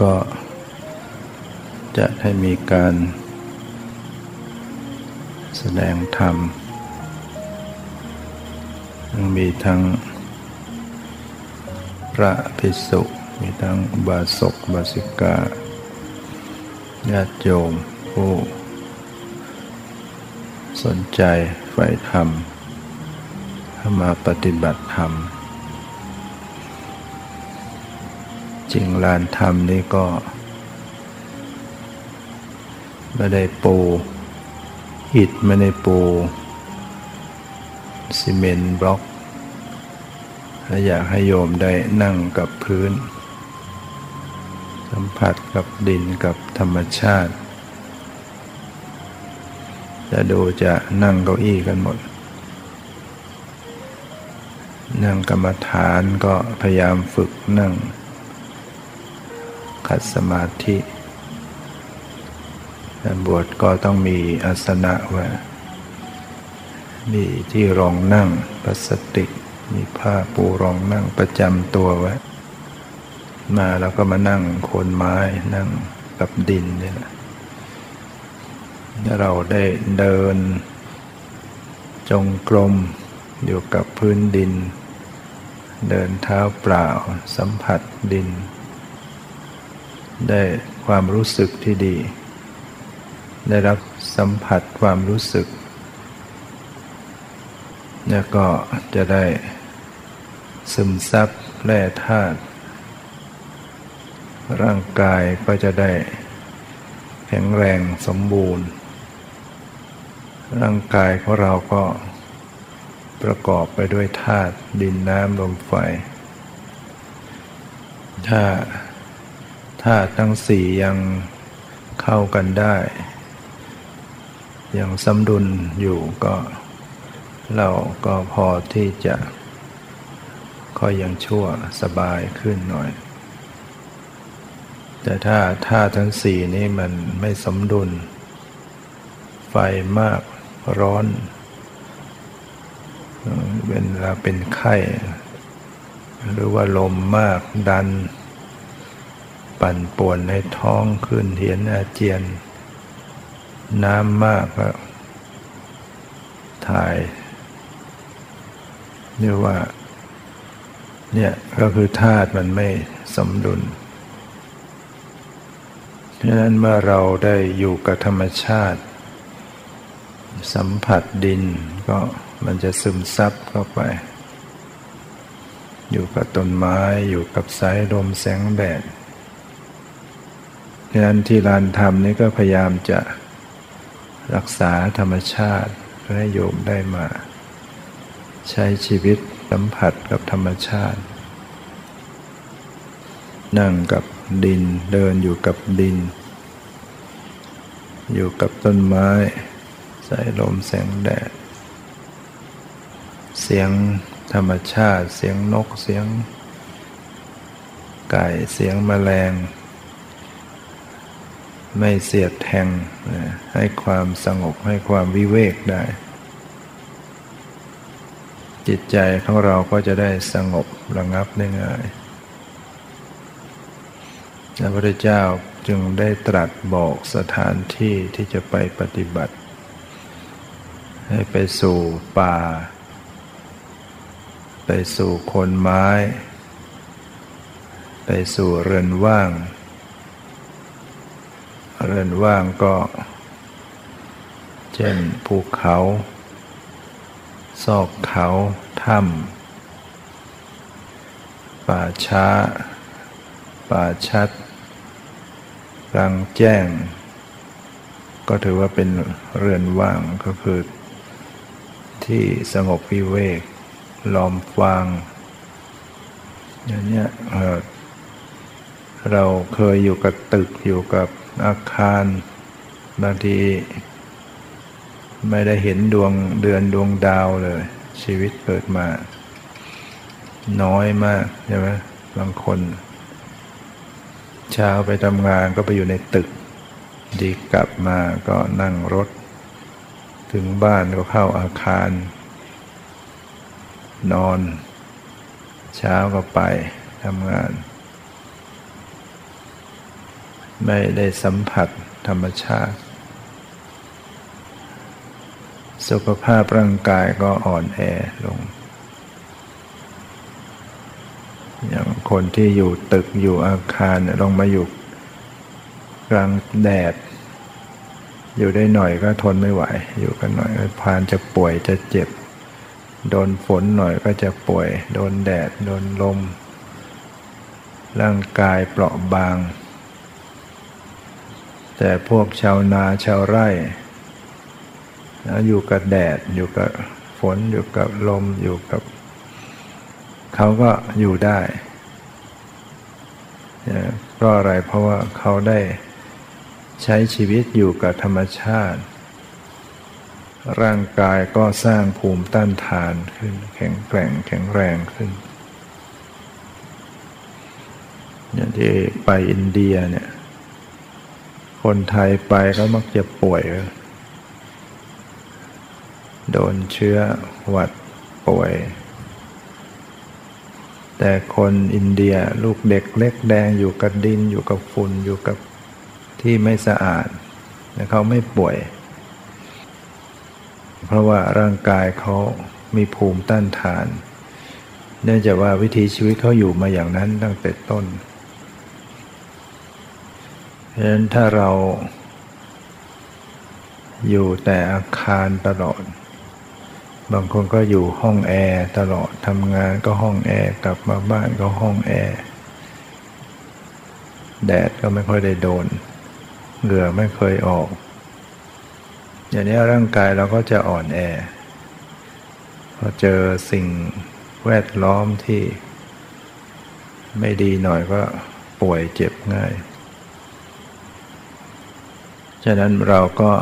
ก็จะให้มีการแสดงธรรมมีทั้งพระภิกษุมีทั้งบาศกบาสิกาญาติโยมผู้สนใจใฝ่ธรรมมาปฏิบัติธรรม จริงลานธรรมนี่ก็ ไม่ได้ปูอิฐไม่ได้ปูซีเมนต์บล็อกถ้าอยากให้โยมได้นั่งกับพื้น สัมผัสกับดินกับธรรมชาติ จะดูจะนั่งเก้าอี้กันหมด นั่งกรรมฐานก็พยายามฝึกนั่ง ขัดสมาธิบวชก็ต้องมีอาสนะไว้มีที่รองนั่งพลาสติก มีผ้าปูรองนั่งประจำตัวไว้ มาแล้วก็มานั่งโคนไม้นั่งกับดินนี่แหละเราได้เดิน จงกรมอยู่กับพื้นดิน เดินเท้าเปล่าสัมผัสดิน ได้ความรู้สึกที่ดี ได้รับสัมผัสความรู้สึก แล้วก็จะได้ซึมซับแร่ธาตุร่างกายก็จะได้แข็งแรงสมบูรณ์ ร่างกายของเราก็ประกอบไปด้วยธาตุดินน้ำลมไฟ ถ้า ธาตุทั้งสี่ยังเข้ากันได้ ยังสมดุลอยู่ก็ เราก็พอที่จะก็ยังชั่วสบายขึ้นหน่อย แต่ถ้าท่าทั้งสี่นี้มันไม่สมดุล ไฟมากร้อนเวลาเป็นไข้ หรือว่าลมมากดัน ปั่นป่วนในท้องขึ้นเหียนอาเจียน น้ำมากก็ถ่ายเรียกว่า เนี่ยก็คือธาตุมันไม่สมดุลฉะนั้นเมื่อเราได้อยู่กับธรรมชาติ สัมผัสดินก็มันจะซึมซับเข้าไป อยู่กับต้นไม้อยู่กับสายลมแสงแดด ฉะนั้นที่ลานธรรมนี้ก็พยายามจะรักษาธรรมชาติเพื่อให้โยมได้มา ใช้ชีวิตสัมผัสกับธรรมชาติ นั่งกับดินเดินอยู่กับดิน อยู่กับต้นไม้ สายลมแสงแดด เสียงธรรมชาติ เสียงนกเสียง ไก่เสียงแมลง ไม่เสียดแทง ให้ความสงบให้ความวิเวกได้ จิตใจของเราก็จะได้สงบระงับได้ง่ายพระพุทธเจ้าจึงได้ตรัสบอกสถานที่ที่จะไปปฏิบัติ ให้ไปสู่ป่า ไปสู่คนไม้ ไปสู่เรือนว่าง เรือนว่างก็ เช่นภูเขาซอกเขาถ้ำป่าช้า ป่าชัดรังแจ้ง ก็ถือว่าเป็นเรือนว่างก็คือที่สงบวิเวกลอมฟางอย่างนี้เราเคยอยู่กับตึกอยู่กับ อาคารบางทีไม่ได้เห็นดวงเดือนดวงดาวเลย ชีวิตเกิดมา น้อยมากใช่ไหมบางคน เช้าไปทำงานก็ไปอยู่ในตึก ดีกลับมาก็นั่งรถ ถึงบ้านก็เข้าอาคาร นอน เช้าก็ไปทำงาน ไม่ได้สัมผัสธรรมชาติ สุขภาพร่างกายก็อ่อนแอลง อย่างคนที่อยู่ตึกอยู่อาคารลงมาอยู่กลางแดด อยู่ได้หน่อยก็ทนไม่ไหว อยู่กันหน่อยก็พานจะป่วยจะเจ็บ โดนฝนหน่อยก็จะป่วย โดนแดด โดนลม ร่างกายเปราะบาง แต่พวกชาวนาชาวไร่อยู่กับแดดอยู่กับฝนอยู่กับลมอยู่กับ เขาก็อยู่ได้เพราะอะไรเพราะว่าเขาได้ใช้ชีวิตอยู่กับธรรมชาติ ร่างกายก็สร้างภูมิต้านทานขึ้น แข็งแกร่งแข็งแรงขึ้นอย่างที่ไปอินเดียเนี่ย คนไทยไปก็มักจะป่วย โดนเชื้อหวัดป่วย แต่คนอินเดียลูกเด็กเล็กแดงอยู่กับดินอยู่กับฝุ่นอยู่กับที่ไม่สะอาดแต่เขาไม่ป่วย เพราะว่าร่างกายเขามีภูมิต้านทาน เนื่องจากว่าวิถีชีวิตเขาอยู่มาอย่างนั้นตั้งแต่ต้น ฉะนั้นถ้าเราอยู่แต่อาคารตลอด บางคนก็อยู่ห้องแอร์ตลอดทำงานก็ห้องแอร์กลับมาบ้านก็ห้องแอร์แดดก็ไม่ค่อยได้โดนเหงื่อไม่เคยออก อย่างนี้ร่างกายเราก็จะอ่อนแอพอเจอสิ่งแวดล้อมที่ ไม่ดีหน่อยก็ป่วยเจ็บง่าย ฉะนั้นเราก็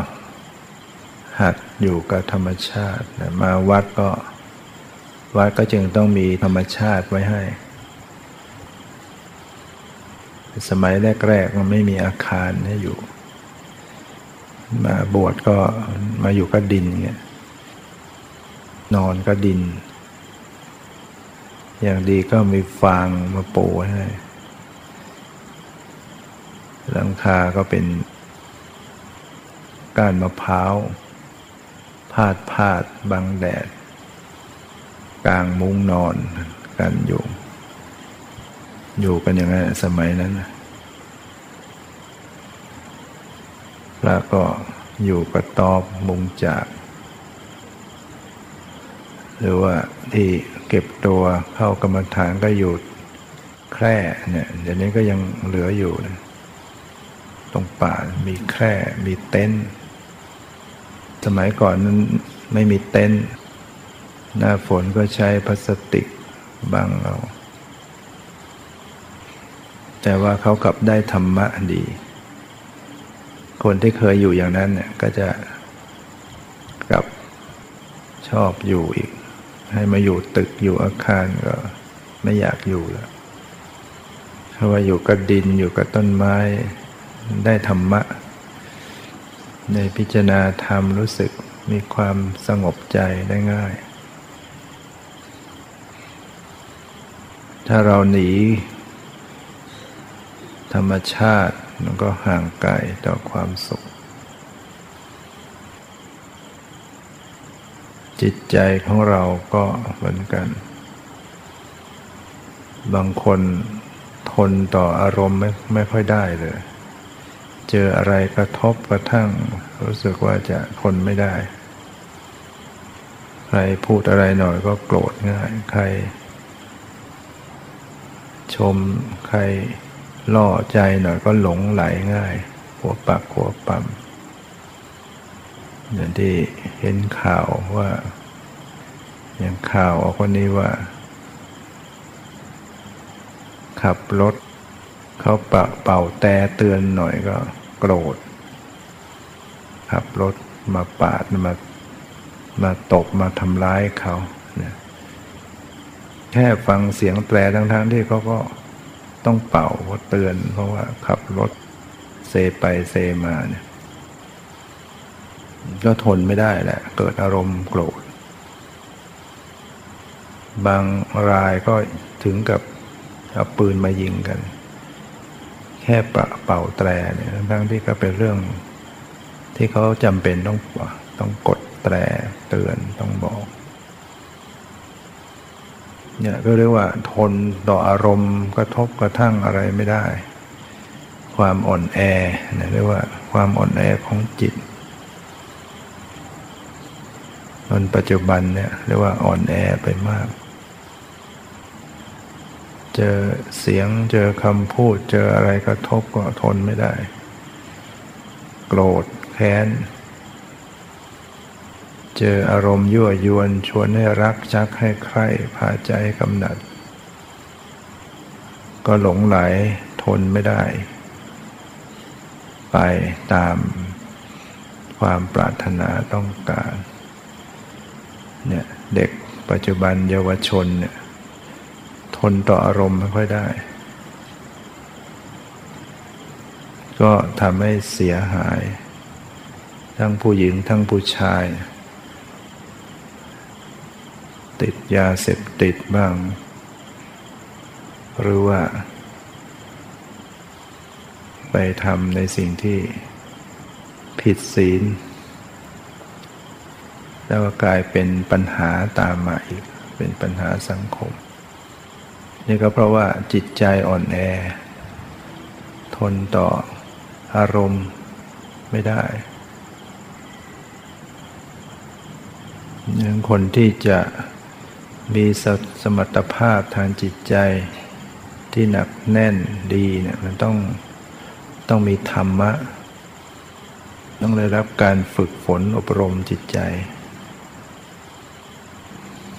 หัดอยู่กับธรรมชาติมาวัดก็วัดก็จึงต้องมีธรรมชาติไว้ให้ สมัยแรกๆมันไม่มีอาคารให้อยู่ มาบวชก็มาอยู่ก็ดินเงี้ยนอนก็ดิน อย่างดีก็มีฟางมาปูให้หลังคาก็เป็น ก้านมะพร้าวพาดพาดบังแดด กลางมุ้งนอนกันอยู่ อยู่กันอย่างนั้นสมัยนั้นพระก็อยู่กระตอบมุงจาก หรือว่าที่เก็บตัวเข้ากรรมฐานก็อยู่แคร่เนี่ยเดี๋ยวนี้ก็ยังเหลืออยู่ตรงป่ามีแคร่มีเต็นท์ สมัยก่อนนั้นไม่มีเต็นท์หน้าฝนก็ใช้พลาสติกบังเรา แต่ว่าเขากลับได้ธรรมะดี คนที่เคยอยู่อย่างนั้นเนี่ยก็จะกลับชอบอยู่อีก ให้มาอยู่ตึกอยู่อาคารก็ไม่อยากอยู่แล้วเพราะว่าอยู่กับดินอยู่กับต้นไม้ได้ธรรมะ ในพิจารณาธรรมรู้สึกมีความสงบใจได้ง่าย ถ้าเราหนี ธรรมชาติมันก็ห่างไกลต่อความสุข จิตใจของเราก็เหมือนกัน บางคนทนต่ออารมณ์ไม่ไม่ค่อยได้เลย เจออะไรกระทบกระทั่ง รู้สึกว่าจะทนไม่ได้ ใครพูดอะไรหน่อยก็โกรธง่าย ใคร ชมใครล่อใจหน่อยก็หลงไหลง่าย หัวปักหัวปั๊มอย่างที่เห็นข่าวว่า อย่างข่าวออกวันนี้ว่า ขับรถ เขาปะเป่าแต่เตือนหน่อยก็โกรธขับรถมาปาดมามาตบมาทำร้ายเขาเนี่ยแค่ฟังเสียงแตรทั้งๆที่เขาก็ต้องเป่าเตือน เพราะว่าขับรถเซไปเซมาเนี่ยก็ทนไม่ได้แหละ เกิดอารมณ์โกรธ บางรายก็ถึงกับเอาปืนมายิงกัน แค่เป่าแตรเนี่ยทั้งที่ก็เป็นเรื่อง ที่เขาจำเป็นต้องต้องกดแตรเตือนต้องบอกเนี่ยก็เรียกว่าทนต่ออารมณ์กระทบกระทั่งอะไรไม่ได้ ความอ่อนแอเนี่ยเรียกว่าความอ่อนแอของจิตตอนปัจจุบันเนี่ยเรียกว่าอ่อนแอไปมาก เจอเสียงเจอคำพูดเจออะไรกระทบก็ทนไม่ได้ โกรธแค้น เจออารมณ์ยั่วยวนชวนให้รักชักให้ใคร่พาใจกำหนัด ก็หลงไหลทนไม่ได้ ไปตามความปรารถนาต้องการเนี่ยเด็กปัจจุบันเยาวชนเนี่ย ทนต่ออารมณ์ไม่ค่อยได้ ก็ทำให้เสียหาย ทั้งผู้หญิงทั้งผู้ชาย ติดยาเสพติดบ้าง หรือว่า ไปทำในสิ่งที่ผิดศีล แล้วก็กลายเป็นปัญหาตามมาอีก เป็นปัญหาสังคม นี่ก็เพราะว่าจิตใจอ่อนแอ ทนต่ออารมณ์ไม่ได้ยังคนที่จะมีสสมรรถภาพทางจิตใจที่หนักแน่นดีเนี่ยมันต้องต้องมีธรรมะ ต้องได้รับการฝึกฝนอบรมจิตใจ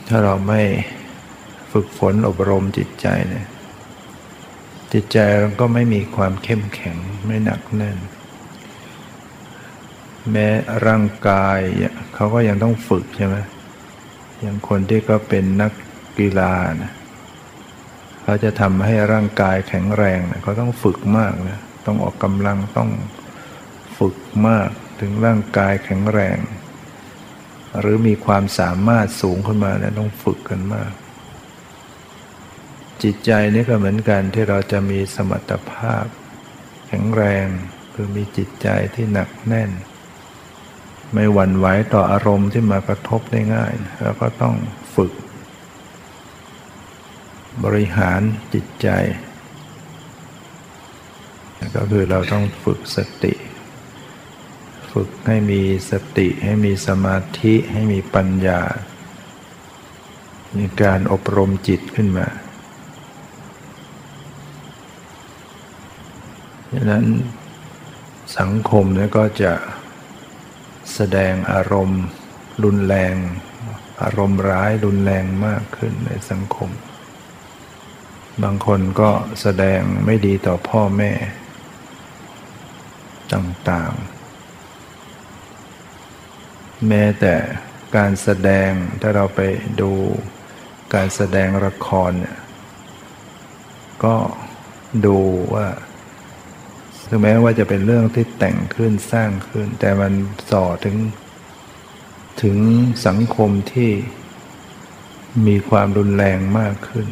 ถ้าเราไม่ ฝึกฝนอบรมจิตใจเนี่ยจิตใจเราก็ไม่มีความเข้มแข็งไม่หนักแน่น แม้ร่างกายเขาก็ยังต้องฝึกใช่ไหมอย่างคนที่ก็เป็นนักกีฬานะเขาจะทำให้ร่างกายแข็งแรงนะเขาต้องฝึกมากนะต้องออกกำลังต้องฝึกมากถึงร่างกายแข็งแรง หรือมีความสามารถสูงขึ้นมาเนะต้องฝึกกันมาก จิตใจนี่ก็เหมือนกันที่เราจะมีสมรรถภาพ แข็งแรงคือมีจิตใจที่หนักแน่น ไม่หวั่นไหวต่ออารมณ์ที่มากระทบได้ง่ายเราก็ต้องฝึก บริหารจิตใจ ก็คือเราต้องฝึกสติ ฝึกให้มีสติให้มีสมาธิให้มีปัญญา มีการอบรมจิตขึ้นมา ดังนั้นสังคมเนี่ยก็จะแสดงอารมณ์รุนแรง อารมณ์ร้ายรุนแรงมากขึ้นในสังคม บางคนก็แสดงไม่ดีต่อพ่อแม่ ต่างๆ แม้แต่การแสดงถ้าเราไปดูการแสดงละครเนี่ยก็ดูว่า ถึงแม้ว่าจะเป็นเรื่องที่แต่งขึ้นสร้างขึ้น แต่มันส่อถึง ถึงสังคมที่มีความรุนแรงมากขึ้น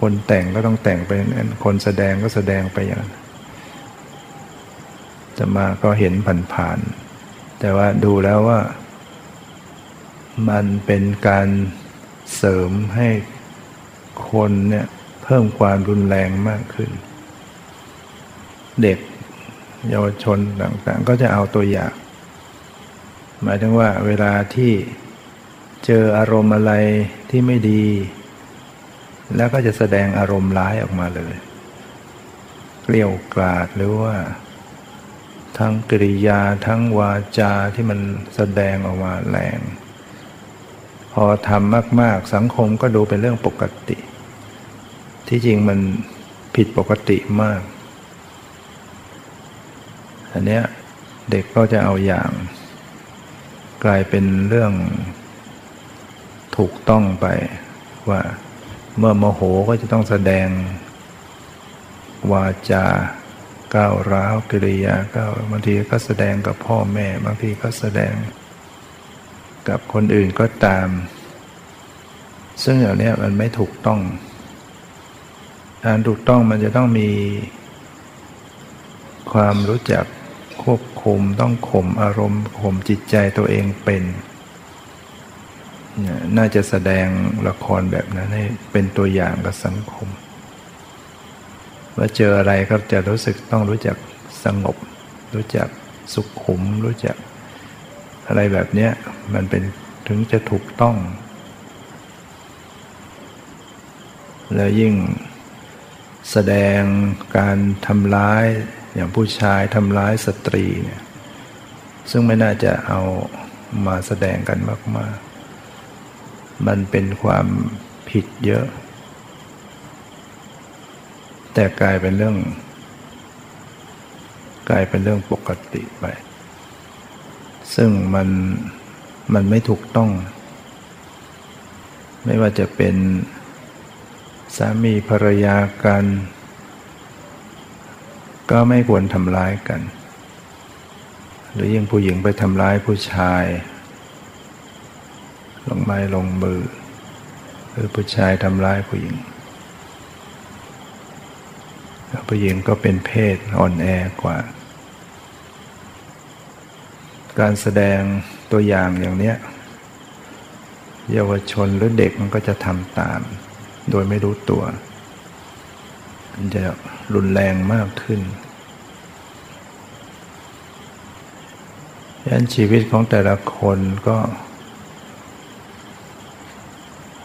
คนแต่งก็ต้องแต่งไปนั้นคนแสดงก็แสดงไปอย่างนั้นจะมาก็เห็นผ่านๆแต่ว่าดูแล้วว่า มันเป็นการเสริมให้คนเนี่ยเพิ่มความรุนแรงมากขึ้น เด็กเยาวชนต่างๆ ก็จะเอาตัวอย่าง หมายถึงว่าเวลาที่เจออารมณ์อะไรที่ไม่ดี แล้วก็จะแสดงอารมณ์ร้ายออกมาเลยเกลียวกราดหรือว่า ทั้งกริยาทั้งวาจาที่มันแสดงออกมาแรง พอทำมาก ๆ สังคมก็ดูเป็นเรื่องปกติ ที่จริงมันผิดปกติมาก อันเนี้ยเด็กก็จะเอาอย่าง กลายเป็นเรื่องถูกต้องไปว่าเมื่อโมโหก็จะต้องแสดง วาจาก้าวร้าวกิริยาก้าวบางทีก็แสดงกับพ่อแม่ บางทีก็แสดง กับคนอื่นก็ตาม ซึ่งอย่างนี้มันไม่ถูกต้องการถูกต้องมันจะต้องมี ความรู้จัก ควบคุมต้องข่มอารมณ์ข่มจิตใจตัวเองเป็น น่าจะแสดงละครแบบนั้นให้เป็นตัวอย่างกับสังคม ว่าเจออะไรก็จะรู้สึกต้องรู้จักสงบ รู้จักสุขขุม รู้จักอะไรแบบนี้มันเป็นถึงจะถูกต้อง แล้วยิ่งแสดงการทำร้าย อย่างผู้ชายทำร้ายสตรีเนี่ยซึ่งไม่น่าจะเอามาแสดงกันมาก ๆ มันเป็นความผิดเยอะ แต่กลายเป็นเรื่อง กลายเป็นเรื่องปกติไป ซึ่งมันมันไม่ถูกต้อง ไม่ว่าจะเป็นสามีภรรยากัน ก็ไม่ควรทำร้ายกัน หรือยิ่งผู้หญิงไปทำร้ายผู้ชาย ลงไม้ลงมือ หรือผู้ชายทำร้ายผู้หญิงผู้หญิงก็เป็นเพศอ่อนแอกว่า การแสดงตัวอย่างอย่างเนี้ยเยาวชนหรือเด็กมันก็จะทำตาม โดยไม่รู้ตัวมันจะ รุนแรงมากขึ้นยันชีวิตของแต่ละคนก็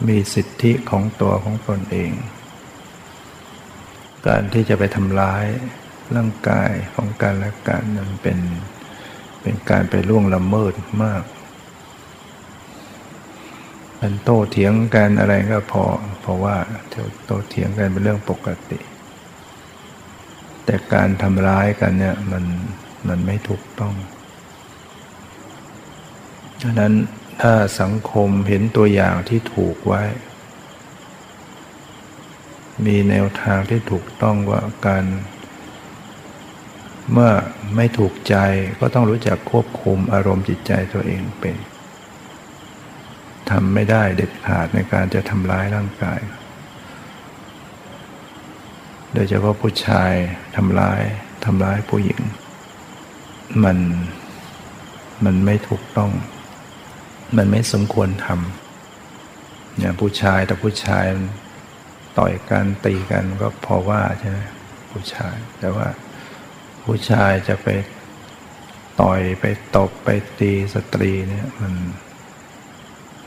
มีสิทธิของตัวของตนเอง การที่จะไปทำร้ายร่างกายของการและกันนั้นเป็นเป็นการไปล่วงละเมิดมากมันโต้เถียงกันอะไรก็พอ เพราะว่าโต้เถียงกันเป็นเรื่องปกติ แต่การทำร้ายกันเนี่ยมันมันไม่ถูกต้องดังนั้นถ้าสังคมเห็นตัวอย่างที่ถูกไว้ มีแนวทางที่ถูกต้องว่าการเมื่อไม่ถูกใจก็ต้องรู้จักควบคุมอารมณ์จิตใจตัวเองเป็นทำไม่ได้เด็ดขาดในการจะทำร้ายร่างกาย โดยเฉพาะผู้ชายทำร้ายทำร้ายผู้หญิง มันมันไม่ถูกต้อง มันไม่สมควรทำอย่างผู้ชายแต่ผู้ชายต่อยกันตีกันก็พอว่าใช่ไหมผู้ชาย แต่ว่าผู้ชายจะไปต่อยไปตบไปตีสตรีเนี่ยมัน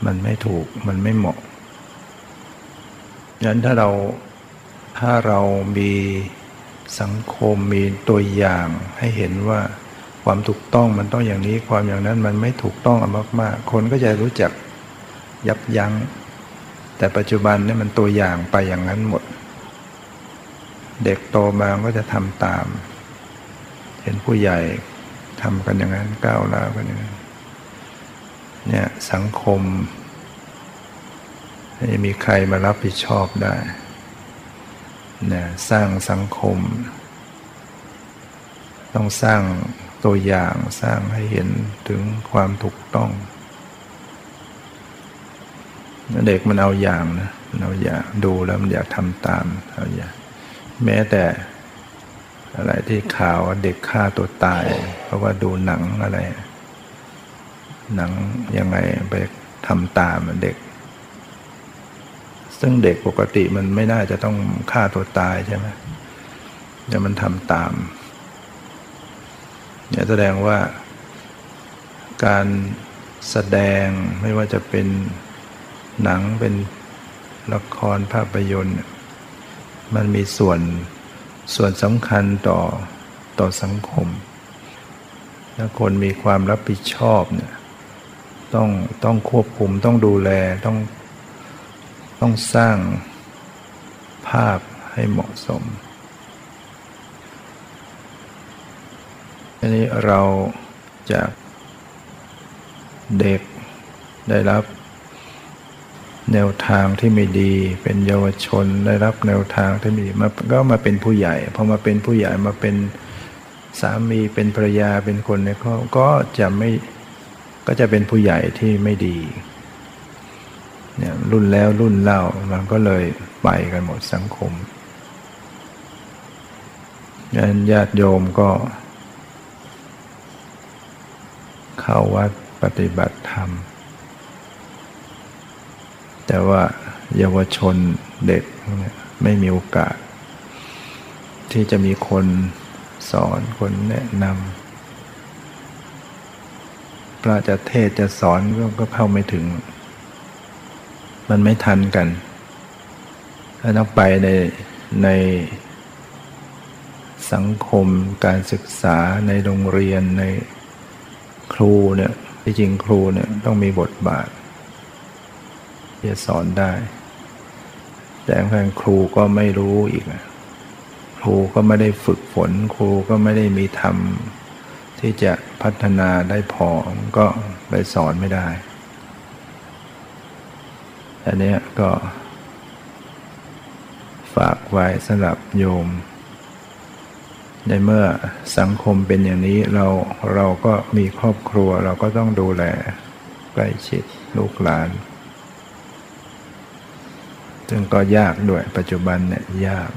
มันไม่ถูกมันไม่เหมาะยันถ้าเรา ถ้าเรามีสังคมมีตัวอย่างให้เห็นว่าความถูกต้องมันต้องอย่างนี้ความอย่างนั้นมันไม่ถูกต้องมากๆ คนก็จะรู้จักยับยัง้ง แต่ปัจจุบันนี่มันตัวอย่างไปอย่างนั้นหมด เด็กโตมาก็จะทำตาม เห็นผู้ใหญ่ทำกันอย่างนั้นก้าวล้าวกันอย่างนั้นเนี่ยสังคมไม่มีใครมารับผิดชอบได้ นะสร้างสังคม ต้องสร้างตัวอย่างสร้างให้เห็นถึงความถูกต้อง เด็กมันเอาอย่างนะเอาอย่างดูแล้วมันอยากทำตามเอาอย่างแม้แต่อะไรที่ข่าวเด็กฆ่าตัวตาย เพราะว่าดูหนังอะไร หนังยังไงไปทำตามเด็ก ซึ่งเด็กปกติมันไม่น่าจะต้องฆ่าตัวตายใช่ไหมแต่มันทำตามเนี่ยแสดงว่าการแสดงไม่ว่าจะเป็นหนังเป็นละครภาพยนตร์ มันมีส่วนส่วนสำคัญต่อต่อสังคม ถ้าคนมีความรับผิดชอบเนี่ยต้องต้องควบคุมต้องดูแลต้อง ต้องสร้างภาพให้เหมาะสมอันนี้เราจากเด็กได้รับแนวทางที่ไม่ดี เป็นเยาวชนได้รับแนวทางที่ไม่ดีมาก็มาเป็นผู้ใหญ่พอมาเป็นผู้ใหญ่มาเป็นสามีเป็นภรรยาเป็นคนในครอบก็จะไม่ก็จะเป็นผู้ใหญ่ที่ไม่ดี เนี่ยรุ่นแล้วรุ่นเล่ามันก็เลยไปกันหมดสังคมงั้นญาติโยมก็ เข้าวัดปฏิบัติธรรม แต่ว่าเยาวชนเด็กไม่มีโอกาส ที่จะมีคนสอนคนแนะนำพระจะเทศจะสอนก็เข้าไม่ถึง มันไม่ทันกันถ้าต้องไปในในสังคมการศึกษาในโรงเรียนในครูเนี่ยที่จริงครูเนี่ยต้องมีบทบาทที่จะสอนได้ แต่แฟนครูก็ไม่รู้อีก ครูก็ไม่ได้ฝึกฝน ครูก็ไม่ได้มีธรรมที่จะพัฒนาได้พอก็ไปสอนไม่ได้ อันนี้ก็ ฝากไว้สำหรับโยม ในเมื่อสังคมเป็นอย่างนี้เราเราก็มีครอบครัวเราก็ต้องดูแลใกล้ชิดลูกหลาน ซึ่งก็ยากด้วยปัจจุบันเนี่ยยาก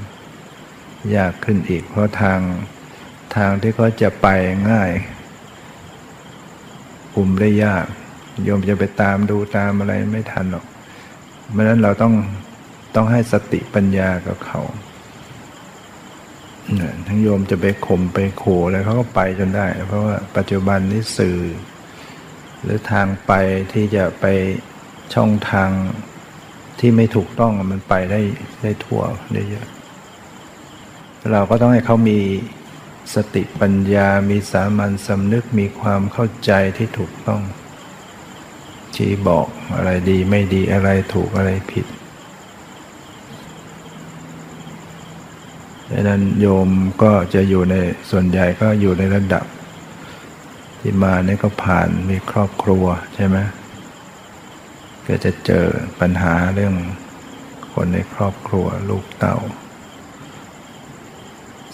ยากขึ้นอีกเพราะทางทางที่เขาจะไปง่ายกลุ่มได้ยาก โยมจะไปตามดูตามอะไรไม่ทันหรอก เพราะนั้นเราต้องต้องให้สติปัญญากับเขาทั้งโยมจะไปข่มไปขู่อะไรเขาก็ไปจนได้ เพราะว่าปัจจุบันนี้สื่อ หรือทางไปที่จะไปช่องทางที่ไม่ถูกต้องมันไปได้ได้ทั่วได้เยอะเราก็ต้องให้เขามีสติปัญญา มีสามัญสำนึก มีความเข้าใจที่ถูกต้อง ชี้บอกอะไรดีไม่ดีอะไรถูกอะไรผิดดังนั้นโยมก็จะอยู่ในส่วนใหญ่ก็อยู่ในระดับ ที่มาเนี่ยก็ผ่านมีครอบครัวใช่ไหมก็จะเจอปัญหาเรื่องคนในครอบครัวลูกเต่า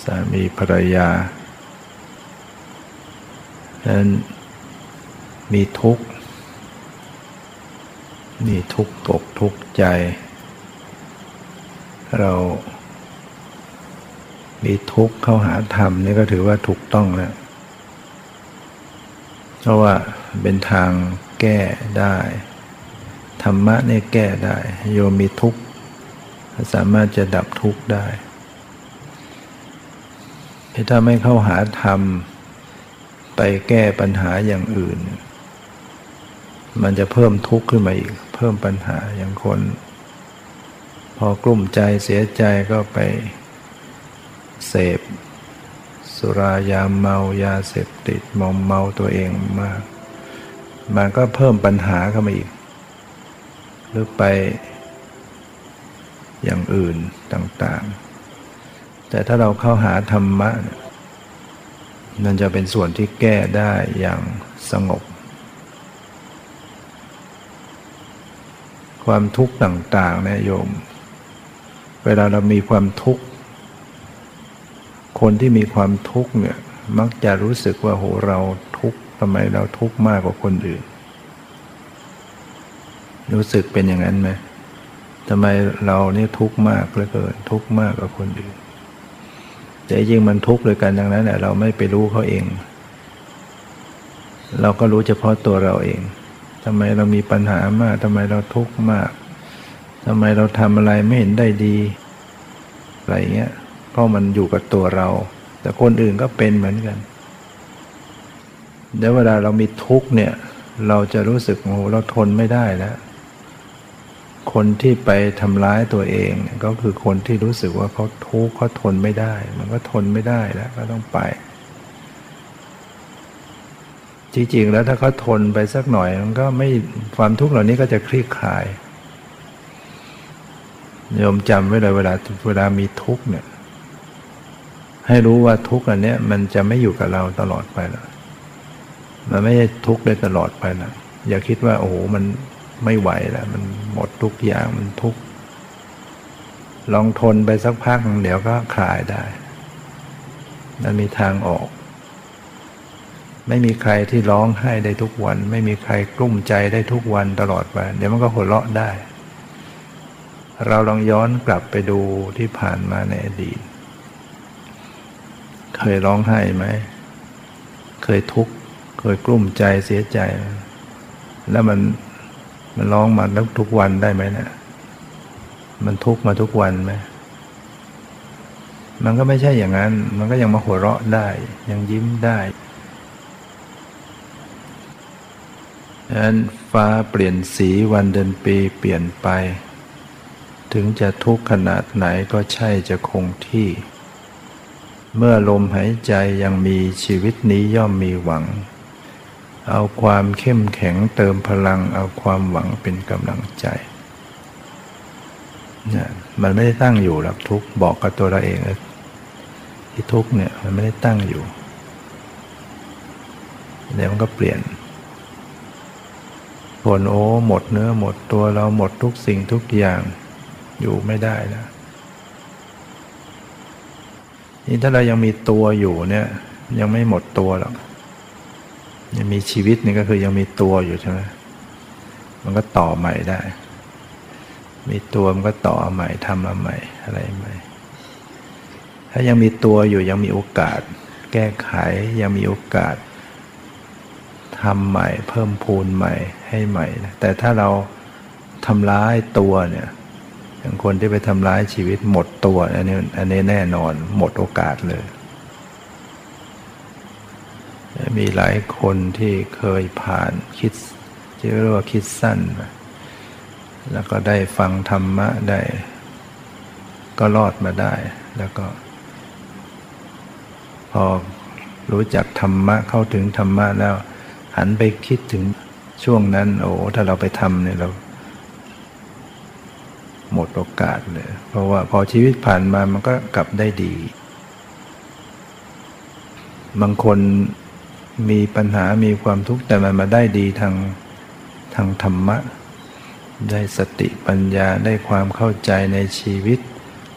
สามีภรรยาดังนั้นมีทุกข์ มีทุกตกทุกใจ เรา มีทุกเข้าหาธรรมนี่ก็ถือว่าถูกต้องแล้ว เพราะว่าเป็นทางแก้ได้ ธรรมะเนี่ยแก้ได้ โยมมีทุกสามารถจะดับทุกข์ได้ถ้าไม่เข้าหาธรรม ไปแก้ปัญหาอย่างอื่น มันจะเพิ่มทุกข์ขึ้นมาอีก เพิ่มปัญหาอย่างคน พอกลุ่มใจเสียใจก็ไปเสพ สุรายาเมายาเสพติดมอมเมาตัวเองมาก มันก็เพิ่มปัญหาเข้ามาอีก หรือไปอย่างอื่นต่างๆ แต่ถ้าเราเข้าหาธรรมะนั่นจะเป็นส่วนที่แก้ได้อย่างสงบ ความทุกข์ต่างๆเนี่ยโยม เวลาเรามีความทุกข์ คนที่มีความทุกข์เนี่ยมักจะรู้สึกว่าโหเราทุกข์ทำไมเราทุกข์มากกว่าคนอื่น รู้สึกเป็นอย่างนั้นไหมทำไมเราเนี่ยทุกข์มากเหลือเกินทุกข์มากกว่าคนอื่น แต่จริงมันทุกข์เลยกันดังนั้นแหละเราไม่ไปรู้เขาเอง เราก็รู้เฉพาะตัวเราเอง ทำไมเรามีปัญหามากทำไมเราทุกข์มากทำไมเราทำอะไรไม่เห็นได้ดี อะไรเงี้ย เพราะมันอยู่กับตัวเรา แต่คนอื่นก็เป็นเหมือนกันเดี๋ยวเวลาเรามีทุกข์เนี่ย เราจะรู้สึกโอ้เราทนไม่ได้แล้ว คนที่ไปทำร้ายตัวเองก็คือคนที่รู้สึกว่าเขาทุกข์เขาทนไม่ได้ มันก็ทนไม่ได้แล้วก็ต้องไป จริงๆ แล้วถ้าเขาทนไปสักหน่อย มันก็ไม่ความทุกข์เหล่านี้ก็จะคลี่คลายโยมจำไว้เลยเวลาเวลามีทุกข์เนี่ย ให้รู้ว่าทุกข์อันนี้มันจะไม่อยู่กับเราตลอดไปแล้วมันไม่ใช่ทุกข์ได้ตลอดไปแล้วอย่าคิดว่า โอ้โหมันไม่ไหวแล้วมันหมดทุกอย่างมันทุกข์ลองทนไปสักพักเดี๋ยวก็คลายได้มันมีทางออก ไม่มีใครที่ร้องไห้ได้ทุกวัน ไม่มีใครกลุ้มใจได้ทุกวันตลอดไปเดี๋ยวมันก็หัวเราะได้ เราลองย้อนกลับไปดูที่ผ่านมาในอดีต เคยร้องไห้ไหม เคยทุกข์ เคยกลุ้มใจเสียใจ แล้วมันมันร้องมาแล้วทุกวันได้ไหมเนะี่ยมันทุกข์มาทุกวันไหมมันก็ไม่ใช่อย่างนั้น มันก็ยังมาหัวเราะได้ ยังยิ้มได้ ดังนั้นฟ้าเปลี่ยนสีวันเดือนปีเปลี่ยนไป ถึงจะทุกข์ขนาดไหนก็ใช่จะคงที่ เมื่อลมหายใจยังมีชีวิตนี้ย่อมมีหวัง เอาความเข้มแข็งเติมพลังเอาความหวังเป็นกำลังใจเนี่ยมันไม่ได้ตั้งอยู่หรอกทุกบอกกับตัวเราเองเลยที่ทุกเนี่ยมันไม่ได้ตั้งอยู่เดี๋ยวมันก็เปลี่ยน ผลโอ้หมดเนื้อหมดตัวเราหมดทุกสิ่งทุกอย่างอยู่ไม่ได้แล้วนี่ถ้าเรายังมีตัวอยู่เนี่ยยังไม่หมดตัวหรอกยังมีชีวิตนี่ก็คือยังมีตัวอยู่ใช่ไหมมันก็ต่อใหม่ได้ มีตัวมันก็ต่อใหม่ทำมาใหม่อะไรใหม่ ถ้ายังมีตัวอยู่ยังมีโอกาส แก้ไขยังมีโอกาสทำใหม่ เพิ่มพูนใหม่ ให้ใหม่นะแต่ถ้าเราทำร้ายตัวเนี่ยอย่างคนที่ไปทำร้ายชีวิตหมดตัวอันนี้อันนี้แน่นอนหมดโอกาสเลย มีหลายคนที่เคยผ่านคิดที่เรียกว่าคิดสั้น แล้วก็ได้ฟังธรรมะได้ ก็รอดมาได้ แล้วก็ พอรู้จักธรรมะเข้าถึงธรรมะแล้ว หันไปคิดถึง ช่วงนั้น โอ้ถ้าเราไปทำเนี่ยเรา หมดโอกาสเลย เพราะว่าพอชีวิตผ่านมามันก็กลับได้ดี บางคนมีปัญหามีความทุกข์แต่มันมาได้ดีทางทางธรรมะ ได้สติปัญญาได้ความเข้าใจในชีวิต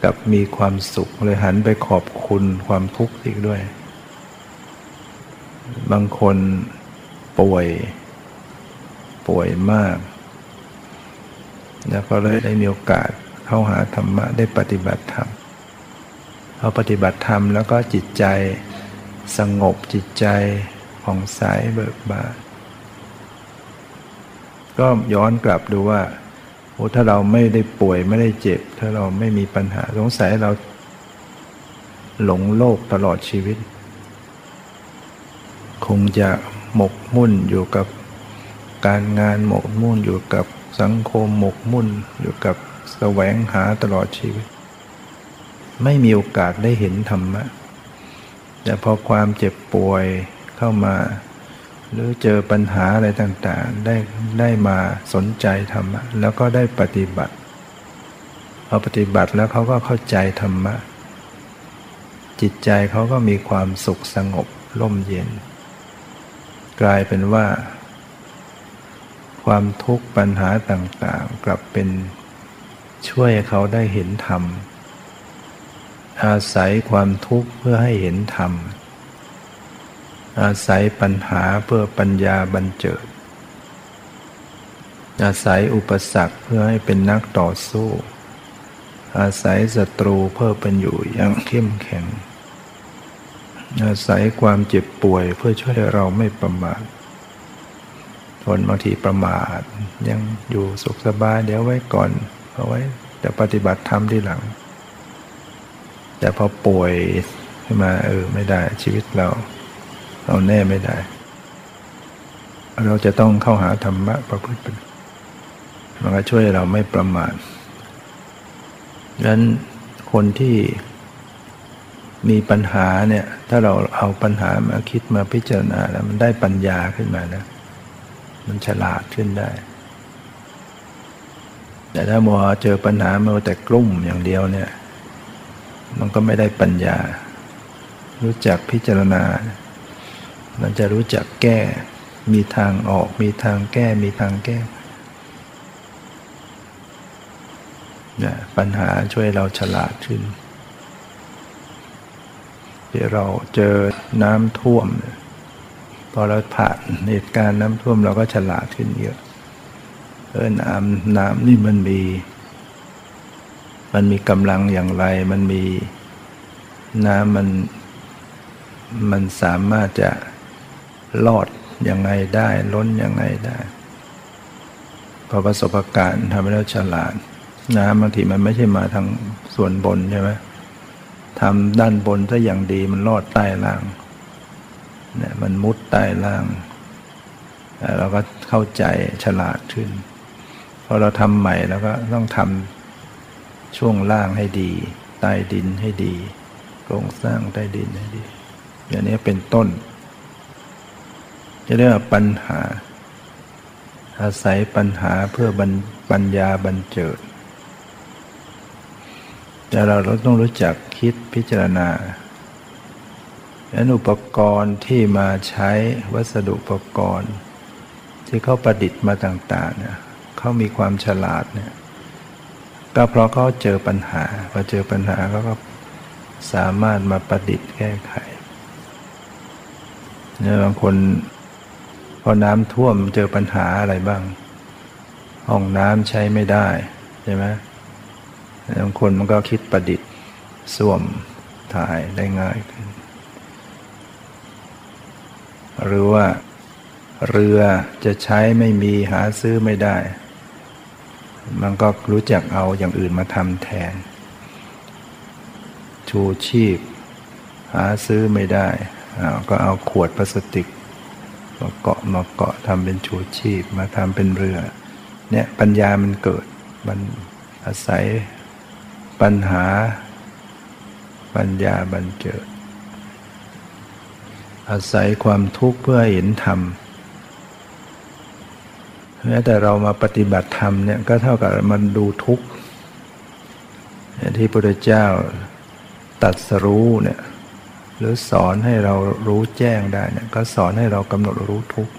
กับมีความสุขเลยหันไปขอบคุณความทุกข์อีกด้วย บางคนป่วย ป่วยมากแล้วก็เลยได้มีโอกาสเข้าหาธรรมะได้ปฏิบัติธรรมพอปฏิบัติธรรมแล้วก็จิตใจสงบจิตใจผ่องใสเบิกบานก็ย้อนกลับดูว่าโอ้ถ้าเราไม่ได้ป่วยไม่ได้เจ็บ ถ้าเราไม่มีปัญหาสงสัยเราหลงโลกตลอดชีวิต คงจะหมกมุ่นอยู่กับ การงานหมกมุ่นอยู่กับสังคมหมกมุ่นอยู่กับแสวงหาตลอดชีวิต ไม่มีโอกาสได้เห็นธรรมะ แต่พอความเจ็บป่วยเข้ามา หรือเจอปัญหาอะไรต่างๆ ได้ได้มาสนใจธรรมะ แล้วก็ได้ปฏิบัติพอปฏิบัติแล้วเขาก็เข้าใจธรรมะ จิตใจเขาก็มีความสุขสงบร่มเย็น กลายเป็นว่า ความทุกข์ปัญหาต่างๆ กลับเป็นช่วยเขาได้เห็นธรรม อาศัยความทุกข์เพื่อให้เห็นธรรม อาศัยปัญหาเพื่อปัญญาบันเจิด อาศัยอุปสรรคเพื่อให้เป็นนักต่อสู้ อาศัยศัตรูเพื่อเป็นอยู่อย่างเข้มแข็ง อาศัยความเจ็บป่วยเพื่อช่วยเราไม่ประมาท คนบางทีประมาท ยังอยู่สุขสบายเดี๋ยวไว้ก่อนเอาไว้จะปฏิบัติธรรมที่หลัง แต่พอป่วยขึ้นมาเออไม่ได้ชีวิตเรา เราแน่ไม่ได้ เราจะต้องเข้าหาธรรมะประพฤติมันก็ช่วยเราไม่ประมาทดังนั้นคนที่มีปัญหาเนี่ย ถ้าเราเอาปัญหามาคิดมาพิจารณาแล้วมันได้ปัญญาขึ้นมานะ มันฉลาดขึ้นได้ แต่ถ้ามัวเจอปัญหามัวแต่กลุ่มอย่างเดียวเนี่ย มันก็ไม่ได้ปัญญา รู้จักพิจารณา มันจะรู้จักแก้ มีทางออก มีทางแก้ มีทางแก้เนี่ยปัญหาช่วยเราฉลาดขึ้นที่เราเจอน้ำท่วม พอเราผ่านเหตุการณ์น้ำท่วมเราก็ฉลาดขึ้นเยอะเออน้ำน้ำนี่มันมี มันมีกำลังอย่างไร มันมีน้ำมันมันสามารถจะรอดยังไงได้ ล้นยังไงได้ พอประสบการณ์ทำให้เราฉลาด น้ำบางทีมันไม่ใช่มาทางส่วนบนใช่ไหมทำด้านบนถ้าอย่างดีมันรอดใต้ล่าง เนี่ยมันมุดใต้ล่างเราก็เข้าใจฉลาดขึ้นพอเราทำใหม่แล้วก็ต้องทำช่วงล่างให้ดีใต้ดินให้ดีโครงสร้างใต้ดินให้ดี อย่างนี้เป็นต้น จะเรียกว่าปัญหา อาศัยปัญหาเพื่อปัญญาบรรเจิดแต่เราต้องรู้จักคิดพิจารณา ดันั้นอุปกรณ์ที่มาใช้วัสดุอุปกรณ์ ที่เขาประดิษฐ์มาต่างๆเนี่ยเขามีความฉลาดเนี่ยก็เพราะเขาเจอปัญหาพอเจอปัญหาเขาก็สามารถมาประดิษฐ์แก้ไขเนี่ยบางคนพอน้ำท่วมเจอปัญหาอะไรบ้าง ห้องน้ำใช้ไม่ได้ใช่ไหมบางคนมันก็คิดประดิษฐ์ส้วมถ่ายได้ง่ายขึ้น หรือว่าเรือจะใช้ไม่มีหาซื้อไม่ได้ มันก็รู้จักเอาอย่างอื่นมาทำแทน ชูชีพ หาซื้อไม่ได้ ก็เอาขวดพลาสติกมาเกาะมาเกาะทำเป็นชูชีพมาทำเป็นเรือ เนี่ยปัญญามันเกิด มันอาศัยปัญหาปัญญาบันเจิด อาศัยความทุกข์เพื่อเห็นธรรมแม้แต่เรามาปฏิบัติธรรมเนี่ยก็เท่ากับมันดูทุกข์ที่พระพุทธเจ้าตัดสรู้เนี่ยหรือสอนให้เรารู้แจ้งได้เนี่ยก็สอนให้เรากำหนดรู้ทุกข์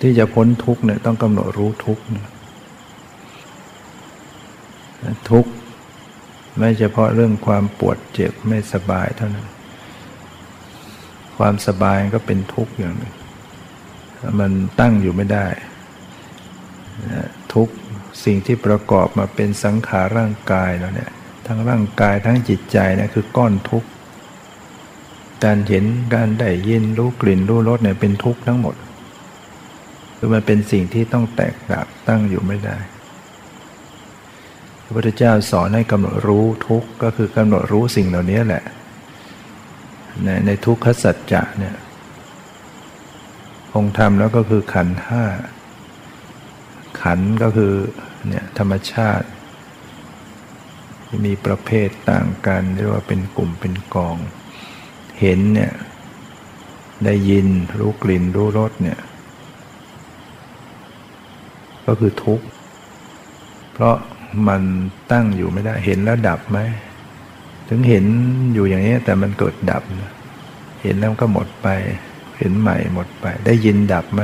ที่จะพ้นทุกข์เนี่ยต้องกำหนดรู้ทุกข์ทุกข์ไม่เฉพาะเรื่องความปวดเจ็บไม่สบายเท่านั้น ความสบายก็เป็นทุกข์อย่างหนึ่งมันตั้งอยู่ไม่ได้ทุกสิ่งที่ประกอบมาเป็นสังขารร่างกายแล้วเนี่ยทั้งร่างกายทั้งจิตใจนี่ยคือก้อนทุกข์การเห็นการได้ยินรู้กลิ่นรู้รสเนี่ยเป็นทุกข์ทั้งหมดคือมันเป็นสิ่งที่ต้องแตกดับตั้งอยู่ไม่ได้ พระพุทธเจ้าสอนให้กำหนดรู้ทุกข์ก็คือกำหนดรู้สิ่งเหล่านี้แหละ ในในทุกขสัจจะเนี่ยองค์ธรรมแล้วก็คือขันห้า ขันก็คือเนี่ยธรรมชาติ มีประเภทต่างกันเรียกว่าเป็นกลุ่มเป็นกอง เห็นเนี่ยได้ยินรู้กลิ่นรู้รสเนี่ย ก็คือทุกข์ เพราะมันตั้งอยู่ไม่ได้เห็นแล้วดับไหม ถึงเห็นอยู่อย่างนี้แต่มันเกิดดับ เห็นแล้วก็หมดไป เห็นใหม่หมดไป ได้ยินดับไหม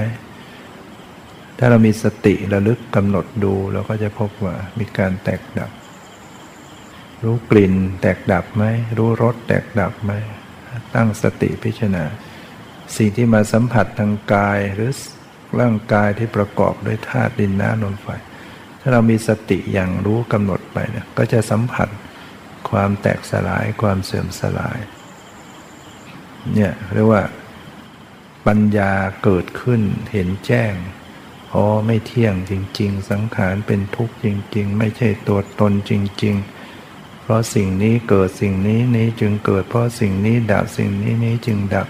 ถ้าเรามีสติระลึกกำหนดดูเราก็จะพบว่ามีการแตกดับ รู้กลิ่นแตกดับไหม รู้รสแตกดับไหม ตั้งสติพิจารณา สิ่งที่มาสัมผัสทางกายหรือร่างกายที่ประกอบด้วยธาตุดินน้ำลมไฟ ถ้าเรามีสติอย่างรู้กำหนดไปเนี่ยก็จะสัมผัส ความแตกสลายความเสื่อมสลายเนี่ยเรียกว่า ปัญญาเกิดขึ้นเห็นแจ้งอ๋อไม่เที่ยงจริง ๆ สังขารเป็นทุกข์จริง ๆ ไม่ใช่ตัวตนจริง ๆ เพราะสิ่งนี้เกิดสิ่งนี้นี้จึงเกิด เพราะสิ่งนี้ดับสิ่งนี้นี้จึงดับ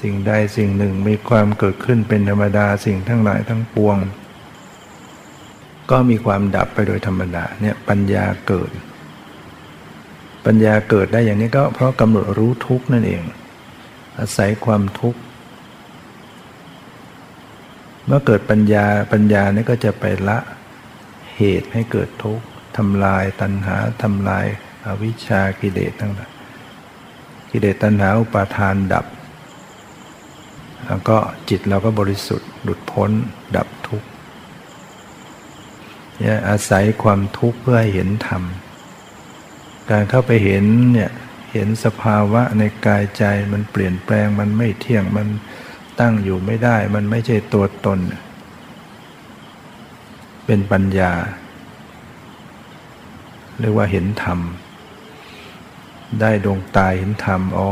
สิ่งใดสิ่งหนึ่งมีความเกิดขึ้นเป็นธรรมดาสิ่งทั้งหลายทั้งปวง ก็มีความดับไปโดยธรรมดาเนี่ยปัญญาเกิด ปัญญาเกิดได้อย่างนี้ก็เพราะกำหนดรู้ทุกนั่นเอง อาศัยความทุกข์ เมื่อเกิดปัญญาปัญญานี่ก็จะไปละเหตุให้เกิดทุกข์ทำลายตัณหาทำลายอาวิชชากิเลสทั้งหลายกิเลสตัณหาอุปาทานดับ แล้วก็จิตเราก็บริสุทธิ์หลุดพ้นดับทุกข์อาศัยความทุกข์เพื่อให้เห็นธรรม การเข้าไปเห็นเนี่ยเห็นสภาวะในกายใจมันเปลี่ยนแปลงมันไม่เที่ยงมันตั้งอยู่ไม่ได้ มันไม่ใช่ตัวตน เป็นปัญญา เรียกว่าเห็นธรรม ได้ดวงตาเห็นธรรมอ๋อ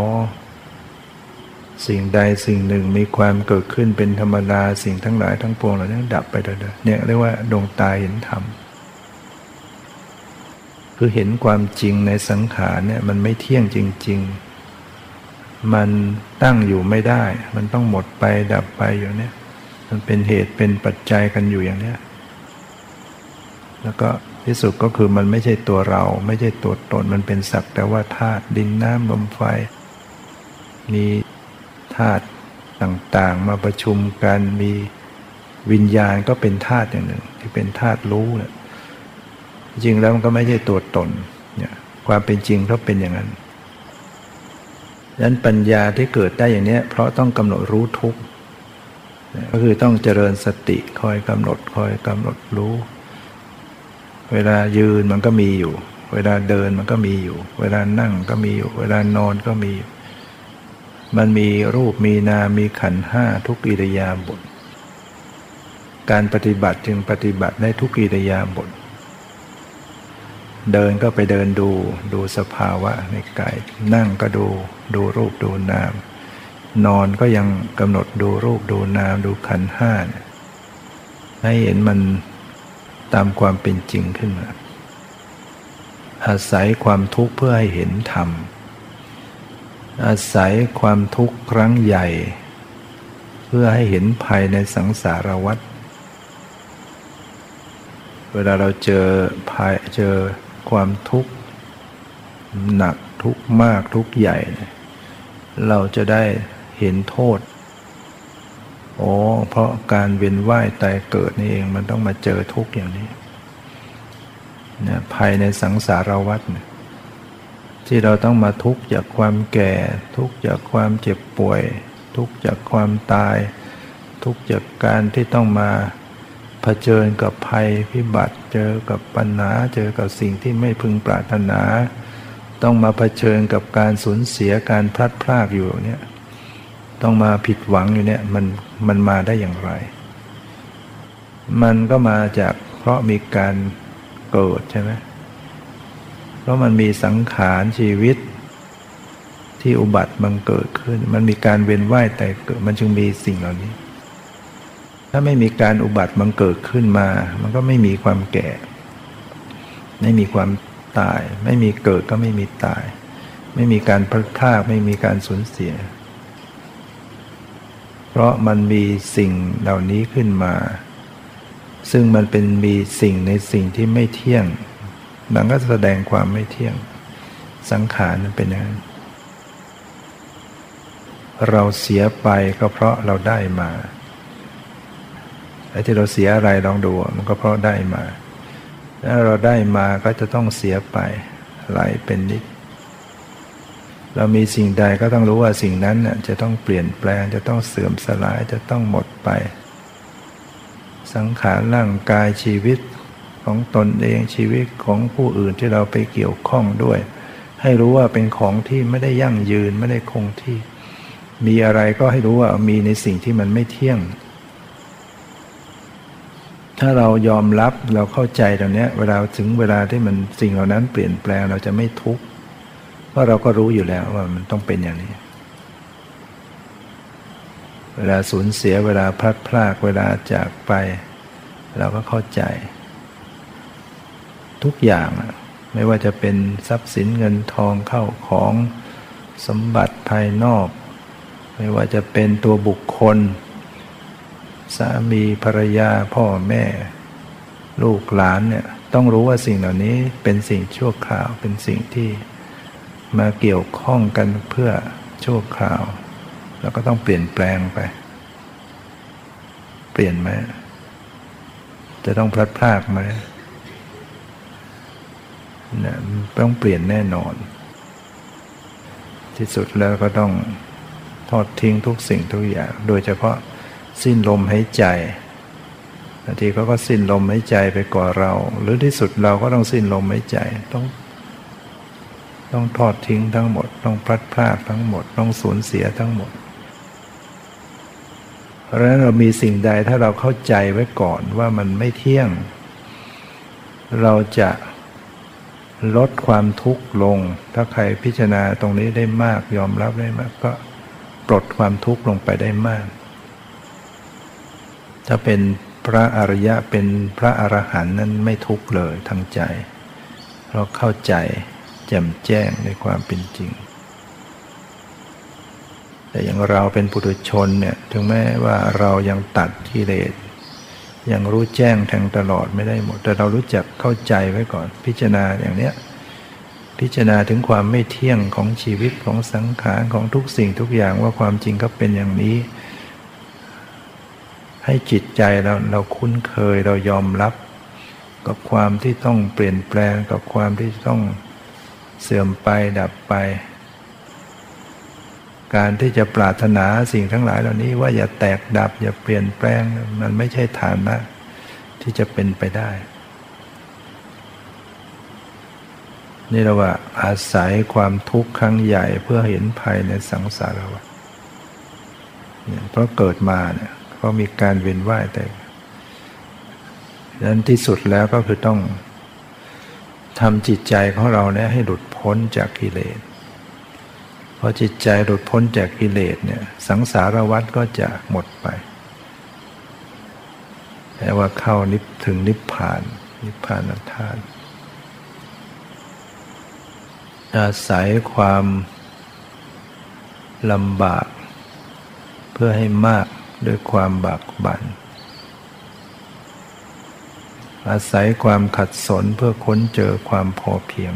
สิ่งใดสิ่งหนึ่งมีความเกิดขึ้นเป็นธรรมดาสิ่งทั้งหลายทั้งปวงเหล่านี้ดับไปเด้อเนี่ยเรียกว่าดวงตาเห็นธรรม คือเห็นความจริงในสังขารเนี่ยมันไม่เที่ยงจริง ๆ มันตั้งอยู่ไม่ได้ มันต้องหมดไปดับไปอยู่เนี่ย มันเป็นเหตุเป็นปัจจัยกันอยู่อย่างเนี้ย แล้วก็ที่สุดก็คือมันไม่ใช่ตัวเรา ไม่ใช่ตัวตน มันเป็นสักแต่ว่าธาตุดินน้ำลมไฟ มีธาตุต่างๆ มาประชุมกันมีวิญญาณก็เป็นธาตุอย่างหนึ่ง ที่เป็นธาตุรู้เนี่ย จริงแล้วมันก็ไม่ใช่ตัวตนเนี่ยความเป็นจริงก็เป็นอย่างนั้นดังนั้นปัญญาที่เกิดได้อย่างนี้เพราะต้องกำหนดรู้ทุกข์ก็คือต้องเจริญสติคอยกำหนดคอยกำหนดรู้ เวลายืนมันก็มีอยู่ เวลาเดินมันก็มีอยู่ เวลานั่งก็มีอยู่ เวลานอนก็มีอยู่มันมีรูปมีนามมีขันห้าทุกอิริยาบถการปฏิบัติจึงปฏิบัติได้ทุกอิริยาบถ เดินก็ไปเดินดู ดูสภาวะในกายนั่งก็ดู ดูรูปดูนาม นอนก็ยังกำหนดดูรูปดูนาม ดูขันห้าให้เห็นมันตามความเป็นจริงขึ้นมาอาศัยความทุกข์เพื่อให้เห็นธรรม อาศัยความทุกข์ครั้งใหญ่ เพื่อให้เห็นภัยในสังสารวัฏเวลาเราเจอภัยเจอ ความทุกข์หนักทุกข์มากทุกข์ใหญ่ เราจะได้เห็นโทษโอ้เพราะการเวียนว่ายตายเกิดนี่เองมันต้องมาเจอทุกข์อย่างนี้เนี่ยภัยในสังสารวัฏเนี่ยที่เราต้องมาทุกข์จากความแก่ ทุกข์จากความเจ็บป่วย ทุกข์จากความตาย ทุกข์จากการที่ต้องมา เผชิญกับภัยพิบัติเจอกับปัญหาเจอกับสิ่งที่ไม่พึงปรารถนา ต้องมาเผชิญกับการสูญเสียการพลัดพรากอยู่เนี่ยต้องมาผิดหวังอยู่เนี่ยมันมันมาได้อย่างไร มันก็มาจากเพราะมีการเกิดใช่ไหมเพราะมันมีสังขารชีวิต ที่อุบัติมันเกิดขึ้น มันมีการเวียนว่ายแต่เกิด มันจึงมีสิ่งเหล่านี้ ถ้าไม่มีการอุบัติมันเกิดขึ้นมา มันก็ไม่มีความแก่ ไม่มีความตาย ไม่มีเกิดก็ไม่มีตาย ไม่มีการพลาดพลาดไม่มีการสูญเสีย เพราะมันมีสิ่งเหล่านี้ขึ้นมา ซึ่งมันเป็นมีสิ่งในสิ่งที่ไม่เที่ยงมันก็แสดงความไม่เที่ยง สังขารนั้นเป็นอย่างนั้นเราเสียไปก็เพราะเราได้มา ไอ้ที่เราเสียอะไรลองดูมันก็เพราะได้มา ถ้าเราได้มาก็จะต้องเสียไปไหลเป็นนิด เรามีสิ่งใดก็ต้องรู้ว่าสิ่งนั้นจะต้องเปลี่ยนแปลง จะต้องเสื่อมสลายจะต้องหมดไป สังขารร่างกายชีวิตของตนเองชีวิตของผู้อื่นที่เราไปเกี่ยวข้องด้วย ให้รู้ว่าเป็นของที่ไม่ได้ยั่งยืนไม่ได้คงที่ มีอะไรก็ให้รู้ว่ามีในสิ่งที่มันไม่เที่ยง ถ้าเรายอมรับเราเข้าใจตรงนี้เวลาถึงเวลาที่มันสิ่งเหล่านั้นเปลี่ยนแปลงเราจะไม่ทุกข์เพราะเราก็รู้อยู่แล้วว่ามันต้องเป็นอย่างนี้ เวลาสูญเสียเวลาพลัดพรากเวลาจากไป เราก็เข้าใจ ทุกอย่างไม่ว่าจะเป็นทรัพย์สินเงินทองเข้าของสมบัติภายนอก ไม่ว่าจะเป็นตัวบุคคล สามีภรรยาพ่อแม่ ลูกหลานเนี่ยต้องรู้ว่าสิ่งเหล่านี้เป็นสิ่งชั่วคราวเป็นสิ่งที่มาเกี่ยวข้องกันเพื่อชั่วคราว แล้วก็ต้องเปลี่ยนแปลงไป เปลี่ยนไหมจะต้องพลัดพรากไหมนะต้องเปลี่ยนแน่นอน ที่สุดแล้วก็ต้องทอดทิ้งทุกสิ่งทุกอย่าง โดยเฉพาะ สิ้นลมหายใจบางทีเขาก็สิ้นลมหายใจไปก่อนเรา หรือที่สุดเราก็ต้องสิ้นลมหายใจต้อง ต้องทอดทิ้งทั้งหมด ต้องพลัดพรากทั้งหมด ต้องสูญเสียทั้งหมด เพราะฉะนั้นเรามีสิ่งใดถ้าเราเข้าใจไว้ก่อนว่ามันไม่เที่ยง เราจะลดความทุกข์ลง ถ้าใครพิจารณาตรงนี้ได้มากยอมรับได้มาก ก็ปลดความทุกข์ลงไปได้มาก ถ้าเป็นพระอริยะเป็นพระอรหันต์นั้นไม่ทุกข์เลยทางใจเราเข้าใจแจ่มแจ้งในความเป็นจริง แต่อย่างเราเป็นปุถุชนเนี่ยถึงแม้ว่าเรายังตัดกิเลสยังรู้แจ้งแทงตลอดไม่ได้หมด แต่เรารู้จักเข้าใจไว้ก่อน พิจารณาอย่างเนี้ยพิจารณาถึงความไม่เที่ยงของชีวิตของสังขารของทุกสิ่งทุกอย่างว่าความจริงก็เป็นอย่างนี้ ให้จิตใจเราเราคุ้นเคยเรายอมรับ กับความที่ต้องเปลี่ยนแปลงกับความที่ต้องเสื่อมไปดับไป การที่จะปรารถนาสิ่งทั้งหลายเหล่านี้ว่าอย่าแตกดับอย่าเปลี่ยนแปลงมันไม่ใช่ฐานะ ที่จะเป็นไปได้ นี่เราว่าอาศัยความทุกข์ครั้งใหญ่เพื่อเห็นภัยในสังสารวัฏเพราะเกิดมาเนี่ย เพราะมีการเวียนว่ายแต่ดังนั้นที่สุดแล้วก็คือต้องทำจิตใจของเราเนี่ยให้หลุดพ้นจากกิเลสพอจิตใจหลุดพ้นจากกิเลสเนี่ยสังสารวัฏก็จะหมดไปแปลว่าเข้านิพถึงนิพพาน นิพพานธาตุอาศัยความลำบาก เพื่อให้มาก ด้วยความบากบัน่น อาศัยความขัดสนเพื่อค้นเจอความพอเพียง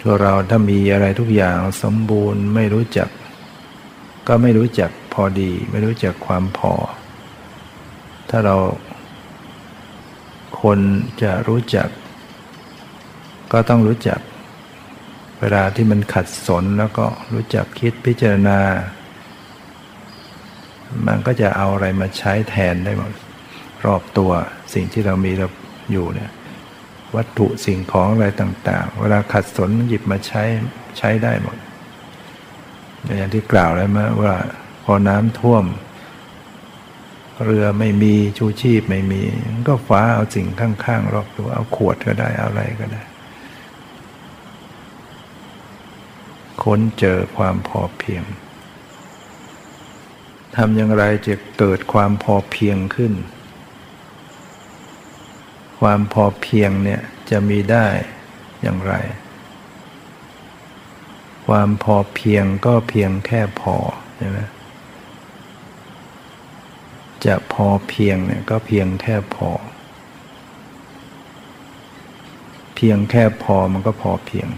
ตัวเราถ้ามีอะไรทุกอย่างสมบูรณ์ไม่รู้จัก ก็ไม่รู้จักพอดี ไม่รู้จักความพอ ถ้าเรา คนจะรู้จัก ก็ต้องรู้จัก เวลาที่มันขัดสนแล้วก็รู้จักคิดพิจารณา มันก็จะเอาอะไรมาใช้แทนได้หมดรอบตัวสิ่งที่เรามีเราอยู่เนี่ยวัตถุสิ่งของอะไรต่าง ๆ เวลาขัดสนหยิบมาใช้ใช้ได้หมด อย่างที่กล่าวแล้วมาว่าพอน้ำท่วม เรือไม่มีชูชีพไม่มี ก็ฟ้าเอาสิ่งข้างๆรอบตัวเอาขวดก็ได้เอาอะไรก็ได้ ค้นเจอความพอเพียง ทำอย่างไรจะเกิดความพอเพียงขึ้น ความพอเพียงเนี่ยจะมีได้อย่างไร ความพอเพียงก็เพียงแค่พอใช่ไหมจะพอเพียงเนี่ยก็เพียงแค่พอ เพียงแค่พอมันก็พอเพียง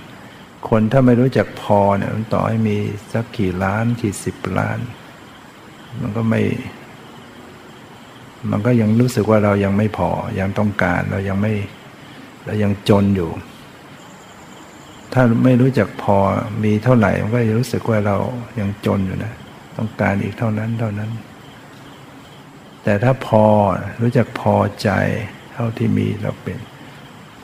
คนถ้าไม่รู้จักพอเนี่ยต่อให้มีสักกี่ล้านกี่สิบล้าน มันก็ไม่ มันก็ยังรู้สึกว่าเรายังไม่พอ ยังต้องการเรายังไม่เรายังจนอยู่ ถ้าไม่รู้จักพอมีเท่าไหร่ มันก็จะรู้สึกว่าเรายังจนอยู่นะ ต้องการอีกเท่านั้นเท่านั้น แต่ถ้าพอรู้จักพอใจเท่าที่มีเราเป็น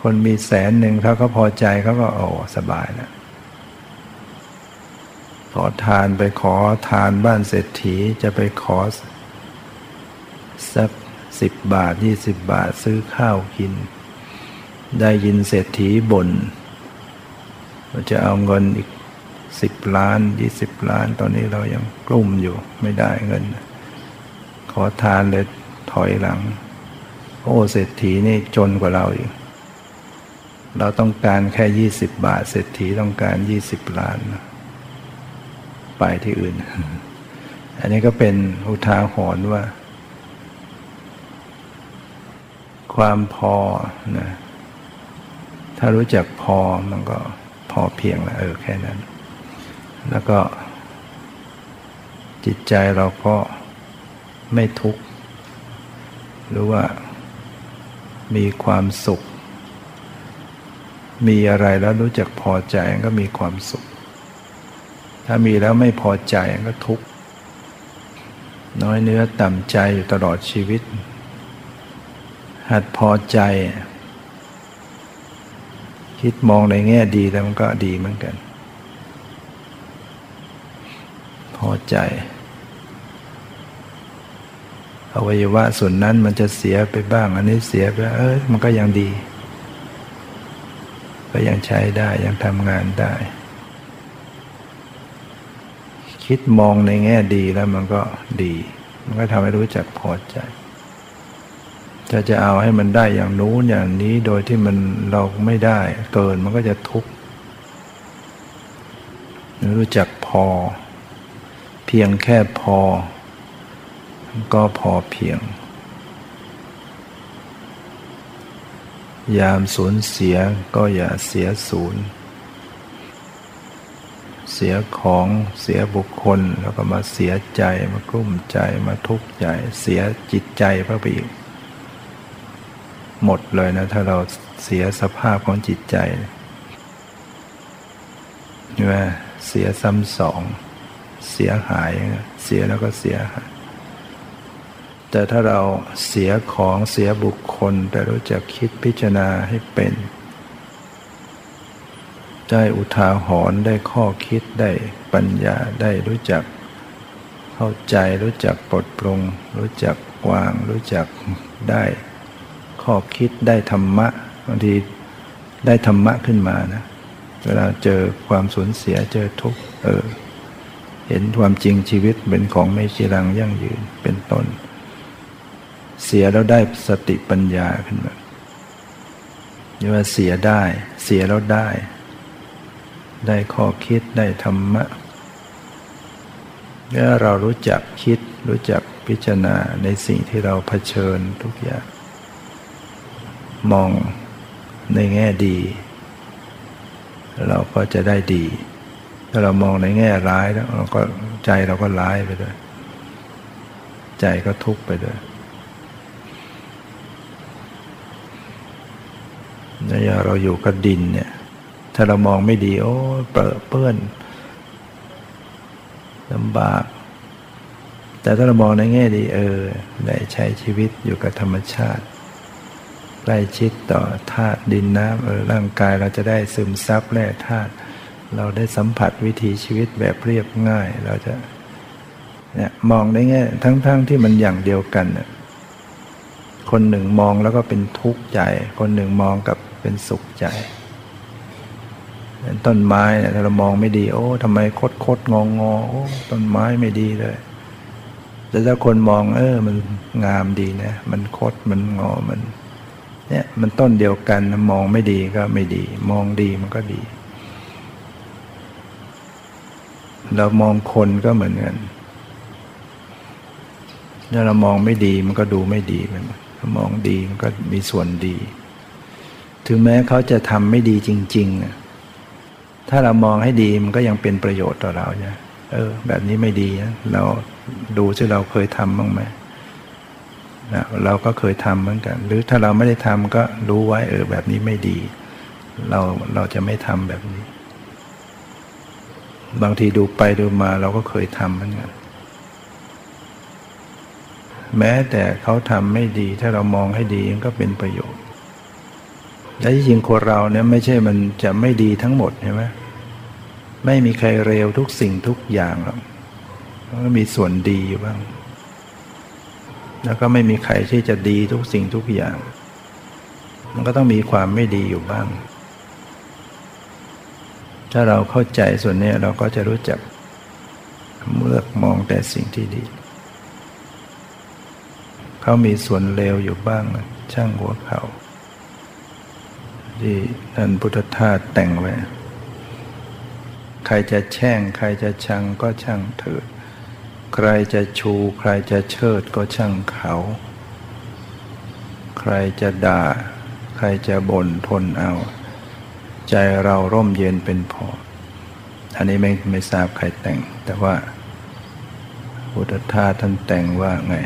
คนมีแสนหนึ่งถ้าเขาพอใจเขาก็โอ้สบายแล้ว ขอทานไปขอทานบ้านเศรษฐีจะไปขอสักสิบบาทยี่สิบบาทซื้อข้าวกิน ได้ยินเศรษฐีบน่นว่าจะเอาเงินอีกสิบล้านยี่สิบล้าน ตอนนี้เรายังกลุ่มอยู่ไม่ได้เงิน ขอทานเลยถอยหลัง โอ้เศรษฐีนี่จนกว่าเราอีกเราต้องการแค่ยี่สิบบาท เศรษฐีต้องการยี่สิบล้านนะ ไปที่อื่น อันนี้ก็เป็นอุทาหรณ์ว่า ความพอนะถ้ารู้จักพอมันก็พอเพียงแล้วเออแค่นั้น แล้วก็ จิตใจเราก็ไม่ทุกข์ หรือว่ามีความสุข มีอะไรแล้วรู้จักพอใจก็มีความสุข ถ้ามีแล้วไม่พอใจก็ทุกข์น้อยเนื้อต่ำใจอยู่ตลอดชีวิต หัดพอใจ คิดมองในแง่ดีแล้วมันก็ดีเหมือนกัน พอใจอวัยวะส่วนนั้นมันจะเสียไปบ้าง อันนี้เสียไปเออมันก็ยังดี ก็ยังใช้ได้ยังทำงานได้ คิดมองในแง่ดีแล้วมันก็ดี มันก็ทำให้รู้จักพอใจถ้าจะเอาให้มันได้อย่างนู้นอย่างนี้โดยที่มันเราไม่ได้ เกินมันก็จะทุกข์รู้จักพอ เพียงแค่พอ ก็พอเพียง ยามสูญเสียก็อย่าเสียศูนย์ เสียของเสียบุคคล แล้วก็มาเสียใจมากลุ้มใจมาทุกข์ใจเสียจิตใจพระไปอีก หมดเลยนะ ถ้าเราเสียสภาพของจิตใจใช่ไหมเสียซ้ำสอง เสียหายเสียแล้วก็เสียหายแต่ถ้าเราเสียของเสียบุคคล แต่รู้จักคิดพิจารณาให้เป็น ได้อุทาหรณ์ได้ข้อคิดได้ปัญญาได้รู้จัก เข้าใจรู้จักปลดปลง รู้จักวาง รู้จักได้ ข้อคิดได้ธรรมะบางทีได้ธรรมะขึ้นมานะเวลาเจอความสูญเสียเจอทุกข์เออ เห็นความจริงชีวิตเป็นของไม่จีรังยั่งยืนเป็นต้น เสียแล้วได้สติปัญญาขึ้นมาเรียกว่าเสียได้ เสียแล้วได้ ได้ข้อคิดได้ธรรมะเมื่อเรารู้จักคิดรู้จักพิจารณาในสิ่งที่เราเผชิญทุกอย่าง มองในแง่ดี เราก็จะได้ดี ถ้าเรามองในแง่ร้ายแล้วเราก็ใจเราก็ร้ายไปด้วย ใจก็ทุกข์ไปด้วยนี่เราอยู่กับดินเนี่ย ถ้าเรามองไม่ดี โอ้เปรอะเปื้อนลำบาก แต่ถ้าเรามองในแง่ดี เออได้ใช้ชีวิตอยู่กับธรรมชาติใกล้ชิดต่อธาตุดินน้ำเออร่างกายเราจะได้ซึมซับแร่ธาตุเราได้สัมผัสวิถีชีวิตแบบเรียบง่าย เราจะเนี่ยมองได้แง่ทั้งๆทที่มันอย่างเดียวกันเนี่ยคนหนึ่งมองแล้วก็เป็นทุกข์ใจ คนหนึ่งมองกับเป็นสุขใจ ต้นไม้เนี่ยถ้าเรามองไม่ดี โอ้ทำไมคดคดงองงอโอ้ต้นไม้ไม่ดีเลย แต่ถ้าคนมอง เออ มันงามดีนะ มันคดมันงอมัน เนี่ย มันต้นเดียวกันมองไม่ดีก็ไม่ดี มองดีมันก็ดี เรามองคนก็เหมือนกันถ้าเรามองไม่ดีมันก็ดูไม่ดีมันถ้ามองดีมันก็มีส่วนดี ถึงแม้เขาจะทำไม่ดีจริง ๆ ถ้าเรามองให้ดีมันก็ยังเป็นประโยชน์ต่อเราเนี่เออ แบบนี้ไม่ดีนะเราดูที่เราเคยทำบ้างไหมนะเราก็เคยทำเหมือนกัน หรือถ้าเราไม่ได้ทำก็รู้ไว้เออแบบนี้ไม่ดี เราเราจะไม่ทำแบบนี้ บางทีดูไปดูมาเราก็เคยทำเหมือนกันแม้แต่เขาทำไม่ดี ถ้าเรามองให้ดีมันก็เป็นประโยชน์ และจริงคนเราเนี่ยไม่ใช่มันจะไม่ดีทั้งหมดใช่ไหมไม่มีใครเร็วทุกสิ่งทุกอย่างหรอกมันก็มีส่วนดีอยู่บ้าง แล้วก็ไม่มีใครที่จะดีทุกสิ่งทุกอย่าง มันก็ต้องมีความไม่ดีอยู่บ้าง ถ้าเราเข้าใจส่วนนี้เราก็จะรู้จักเลือกมองแต่สิ่งที่ดี เขามีส่วนเลวอยู่บ้างช่างหัวเขา ที่ท่านพุทธทาสแต่งไว้ ใครจะแช่ง ใครจะชังก็ช่างเถิด ใครจะชู ใครจะเชิดก็ช่างเขา ใครจะด่า ใครจะบ่นทนเอา ใจเราร่มเย็นเป็นพอ อันนี้ไม่ไม่ทราบใครแต่ง แต่ว่าพุทธทาสท่านแต่งว่าไง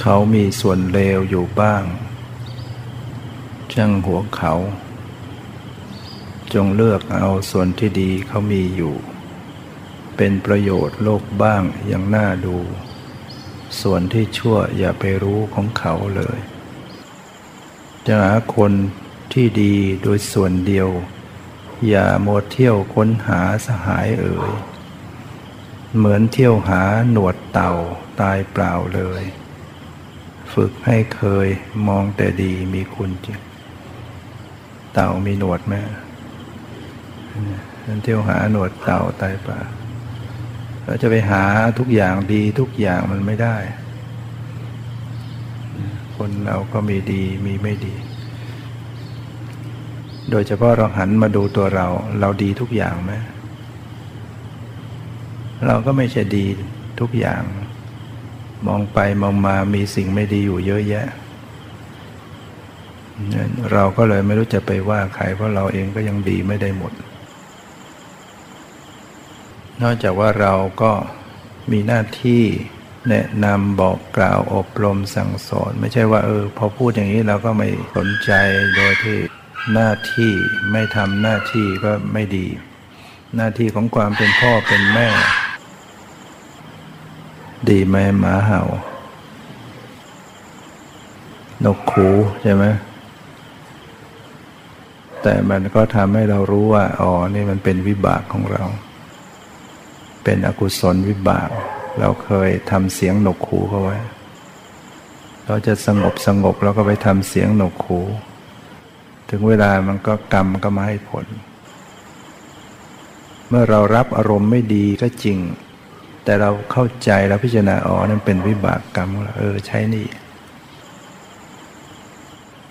เขามีส่วนเลวอยู่บ้าง ช่างหัวเขา จงเลือกเอาส่วนที่ดีเขามีอยู่ เป็นประโยชน์โลกบ้างย่างน่าดู ส่วนที่ชั่วอย่าไปรู้ของเขาเลย จะหาคนที่ดีโดยส่วนเดียว อย่าหมดเที่ยวค้นหาสหายเอ่ยเหมือนเที่ยวหาหนวดเต่าตายเปล่าเลย ฝึกให้เคยมองแต่ดีมีคุณจริง เต่ามีหนวดไหมนั่นเที่ยวหาหนวดเต่าตายป่าเราจะไปหาทุกอย่างดีทุกอย่างมันไม่ได้ คนเราก็มีดีมีไม่ดี โดยเฉพาะเราหันมาดูตัวเรา เราดีทุกอย่างไหมเราก็ไม่ใช่ดีทุกอย่าง มองไปมองมามีสิ่งไม่ดีอยู่เยอะแยะ เราก็เลยไม่รู้จะไปว่าใครเพราะเราเองก็ยังดีไม่ได้หมด นอกจากว่าเราก็มีหน้าที่แนะนำบอกกล่าวอบรมสั่งสอน ไม่ใช่ว่าเออพอพูดอย่างนี้เราก็ไม่สนใจโดยที่หน้าที่ไม่ทำหน้าที่ก็ไม่ดี หน้าที่ของความเป็นพ่อเป็นแม่ ดีไหมหมาเห่านกคูใช่ไหม แต่มันก็ทำให้เรารู้ว่าอ๋อนี่มันเป็นวิบากของเรา เป็นอกุศลวิบาก เราเคยทำเสียงหนกคูเขาไว้ เราจะสงบสงบแล้วก็ไปทำเสียงหนกคูถึงเวลามันก็กรรมก็มาให้ผล เมื่อเรารับอารมณ์ไม่ดีก็จริง แต่เราเข้าใจเราพิจารณาอ๋อนั่นเป็นวิบากกรรมเออใช้นี่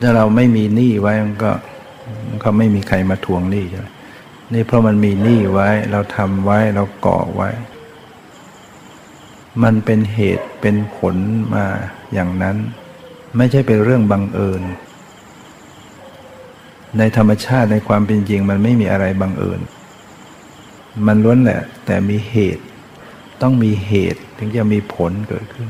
ถ้าเราไม่มีหนี้ไว้มันก็ เขาไม่มีใครมาทวงหนี้ใช่ไหมนี่เพราะมันมีหนี้ไว้เราทำไว้เราก่อไว้ มันเป็นเหตุเป็นผลมาอย่างนั้น ไม่ใช่เป็นเรื่องบังเอิญ ในธรรมชาติในความเป็นจริง มันไม่มีอะไรบังเอิญ มันล้วนแหละ แต่มีเหตุ ต้องมีเหตุถึงจะมีผลเกิดขึ้น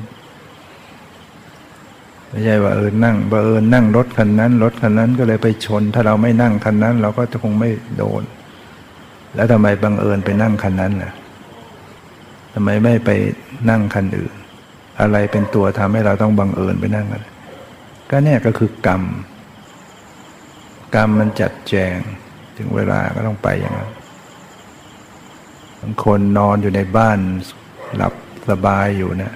ไม่ใช่ว่าเออนั่งบังเอิญนั่งรถคันนั้น รถคันนั้นก็เลยไปชน ถ้าเราไม่นั่งคันนั้น เราก็จะคงไม่โดน แล้วทำไมบังเอิญไปนั่งคันนั้นล่ะทำไมไม่ไปนั่งคันอื่น อะไรเป็นตัวทำให้เราต้องบังเอิญไปนั่งกันก็เนี่ยก็คือกรรม กรรมมันจัดแจงถึงเวลาก็ต้องไปอย่างนั้นบางคนนอนอยู่ในบ้านหลับสบายอยู่เนะ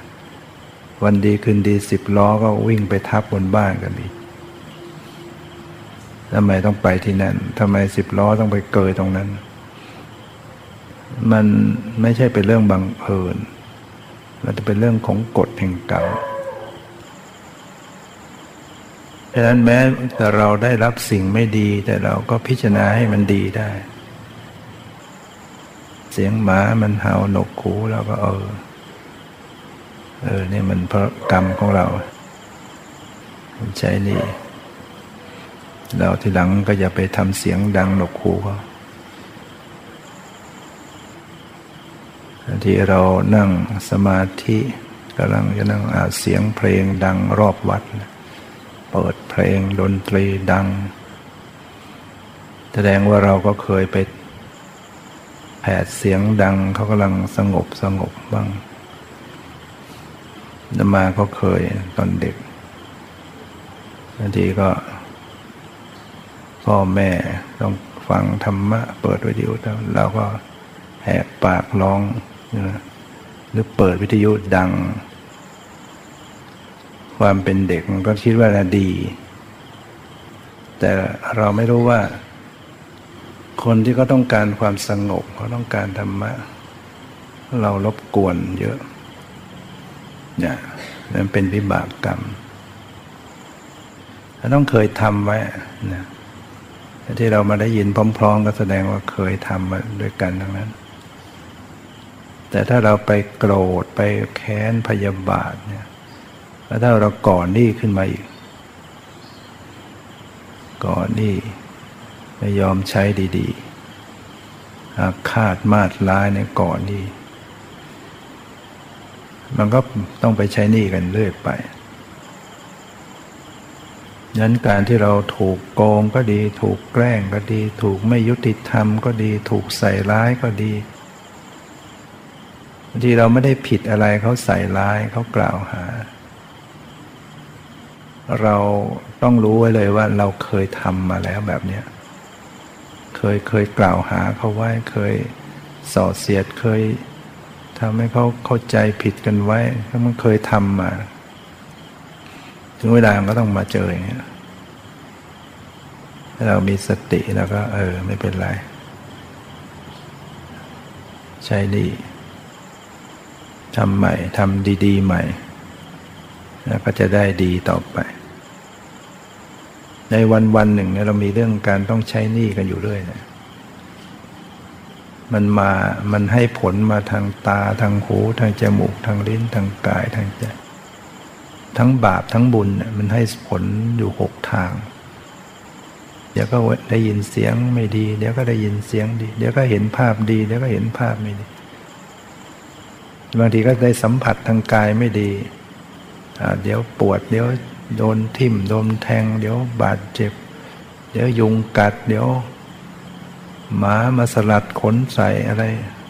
วันดีคืนดีสิบล้อก็วิ่งไปทับบนบ้านกันดีทำไมต้องไปที่นั่นทำไมสิบล้อต้องไปเกยตรงนั้น มันไม่ใช่เป็นเรื่องบังเอิญ มันจะเป็นเรื่องของกฎแห่งกรรมดังนั้นแม้แต่เราได้รับสิ่งไม่ดี แต่เราก็พิจารณาให้มันดีได้ เสียงหมามันเห่าหนกหูเราก็เออ เออนี่มันเพราะกรรมของเราใช่นี่เราทีหลังก็อย่าไปทำเสียงดังหนกหูเขาที่เรานั่งสมาธิกำลังจะนั่งอาเสียงเพลงดังรอบวัด เปิดเพลงดนตรีดัง แสดงว่าเราก็เคยไปแผดเสียงดังเขากำลังสงบสงบบ้าง นมาก็เคยตอนเด็กบางทีก็ พ่อแม่ต้องฟังธรรมะ เปิดวิทยุเราก็แหกปากร้องหรือเปิดวิทยุดัง ความเป็นเด็กมันก็คิดว่าดี แต่เราไม่รู้ว่า คนที่เขาต้องการความสงบเขาต้องการธรรมะ เรารบกวนเยอะ เนี่ยนั่นเป็นวิบากกรรมเราต้องเคยทำไว้นะที่เรามาได้ยินพร้อม ๆ ก็แสดงว่าเคยทำมาด้วยกันทั้งนั้น แต่ถ้าเราไปโกรธไปแค้นพยาบาทเนี่ยแล้วถ้าเราก่อนนี่ขึ้นมาอีก ก่อนนี่ไม่ยอมใช้ดีๆอาฆาตมาดร้ายในก่อนนี่ มันก็ต้องไปใช้หนี่กันเรื่อยไปนั้นการที่เราถูกโกงก็ดี ถูกแกล้งก็ดี ถูกไม่ยุติธรรมก็ดี ถูกใส่ร้ายก็ดีบางทีเราไม่ได้ผิดอะไรเขาใส่ร้ายเขากล่าวหา เราต้องรู้ไว้เลยว่าเราเคยทำมาแล้วแบบเนี้ยเคยเคยกล่าวหาเขาไว้เคยส่อเสียดเคย ทำให้เขาเข้าใจผิดกันไว้ถ้ามันเคยทำมา ถึงเวลาก็ต้องมาเจออย่างเงี้ยเรามีสติแล้วก็ เออ ไม่เป็นไร ใช้นี่ทำใหม่ทำดีๆ ใหม่ แล้วก็จะได้ดีต่อไป ในวันวันหนึ่งเนี่ยเรามีเรื่องการต้องใช้หนี้กันอยู่เรื่อยนะ มันมา มันให้ผลมาทางตาทางหูทางจมูกทางลิ้นทางกายทางใจ ทั้งบาปทั้งบุญมันให้ผลอยู่หกทาง เดี๋ยวก็ได้ยินเสียงไม่ดี เดี๋ยวก็ได้ยินเสียงดี เดี๋ยวก็เห็นภาพดี เดี๋ยวก็เห็นภาพไม่ดี บางทีก็ได้สัมผัสทางกายไม่ดี เดี๋ยวปวด เดี๋ยวโดนทิ่ม โดนแทง เดี๋ยวบาดเจ็บ เดี๋ยวยุงกัด เดี๋ยว หมามาสลัดขนใส่อะไร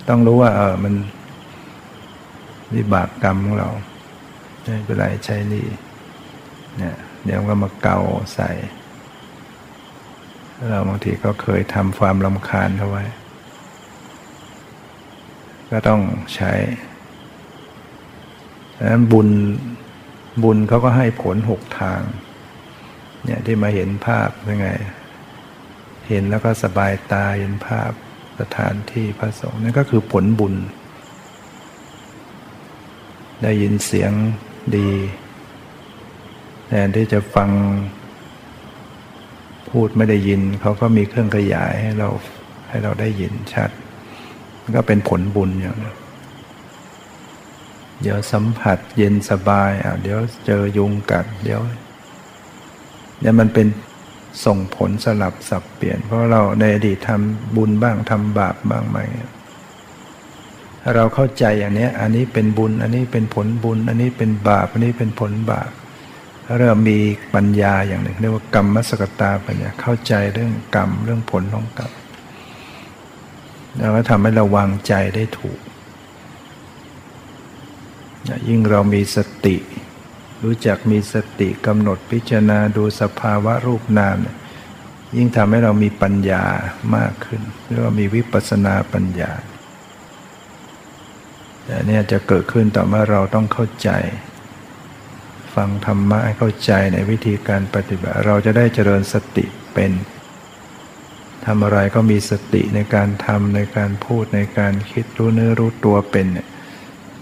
ต้องรู้ว่าเออมันวิบากกรรมของเราไม่เป็นไรใช้นี่เนี่ยเดี๋ยวก็มาเกาใส่ เราบางทีก็เคยทำความลำคาญเขาไว้ ก็ต้องใช้ดังนั้นบุญบุญเขาก็ให้ผลหกทาง เนี่ยที่มาเห็นภาพเป็นไง เห็นแล้วก็สบายตาเห็นภาพสถานที่พระสงฆ์นั่นก็คือผลบุญ ได้ยินเสียงดีแทนที่จะฟังพูดไม่ได้ยิน เขาก็มีเครื่องขยายให้เราให้เราได้ยินชัดมันก็เป็นผลบุญอย่างนี้เดี๋ยวสัมผัสเย็นสบายอะเดี๋ยวเจอยุงกัดเดี๋ยวเนี่ยมันเป็น ส่งผลสลับสับเปลี่ยน เพราะเราในอดีตทำบุญบ้างทำบาปบ้างไหมเราเข้าใจอย่างนี้อันนี้เป็นบุญ อันนี้เป็นผลบุญ อันนี้เป็นบาป อันนี้เป็นผลบาปเริ่มมีปัญญาอย่างหนึ่ง เรียกว่ากรรมมสกตาปัญญาเข้าใจเรื่องกรรมเรื่องผลของกรรมแล้วก็ทำให้เราวางใจได้ถูก ยิ่งเรามีสติ รู้จักมีสติกำหนดพิจารณาดูสภาวะรูปนามยิ่งทำให้เรามีปัญญามากขึ้นเรียกว่ามีวิปัสนาปัญญาแต่เนี่ยจะเกิดขึ้นต่อเมื่อเราต้องเข้าใจ ฟังธรรมะเข้าใจในวิธีการปฏิบัติ เราจะได้เจริญสติเป็นทำอะไรก็มีสติในการทำในการพูดในการคิดรู้เนื้อรู้ตัวเป็น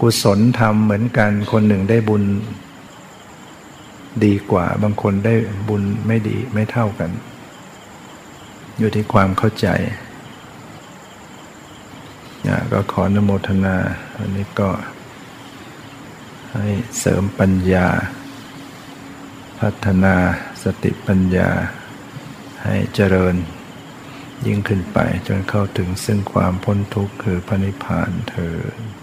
กุศลทำเหมือนกันคนหนึ่งได้บุญ ดีกว่า บางคนได้บุญไม่ดีไม่เท่ากัน อยู่ที่ความเข้าใจก็ขอนโมทนาอันนี้ก็ให้เสริมปัญญา พัฒนาสติปัญญา ให้เจริญยิ่งขึ้นไปจนเข้าถึงซึ่งความพ้นทุกข์คือพระนิพพานเถิด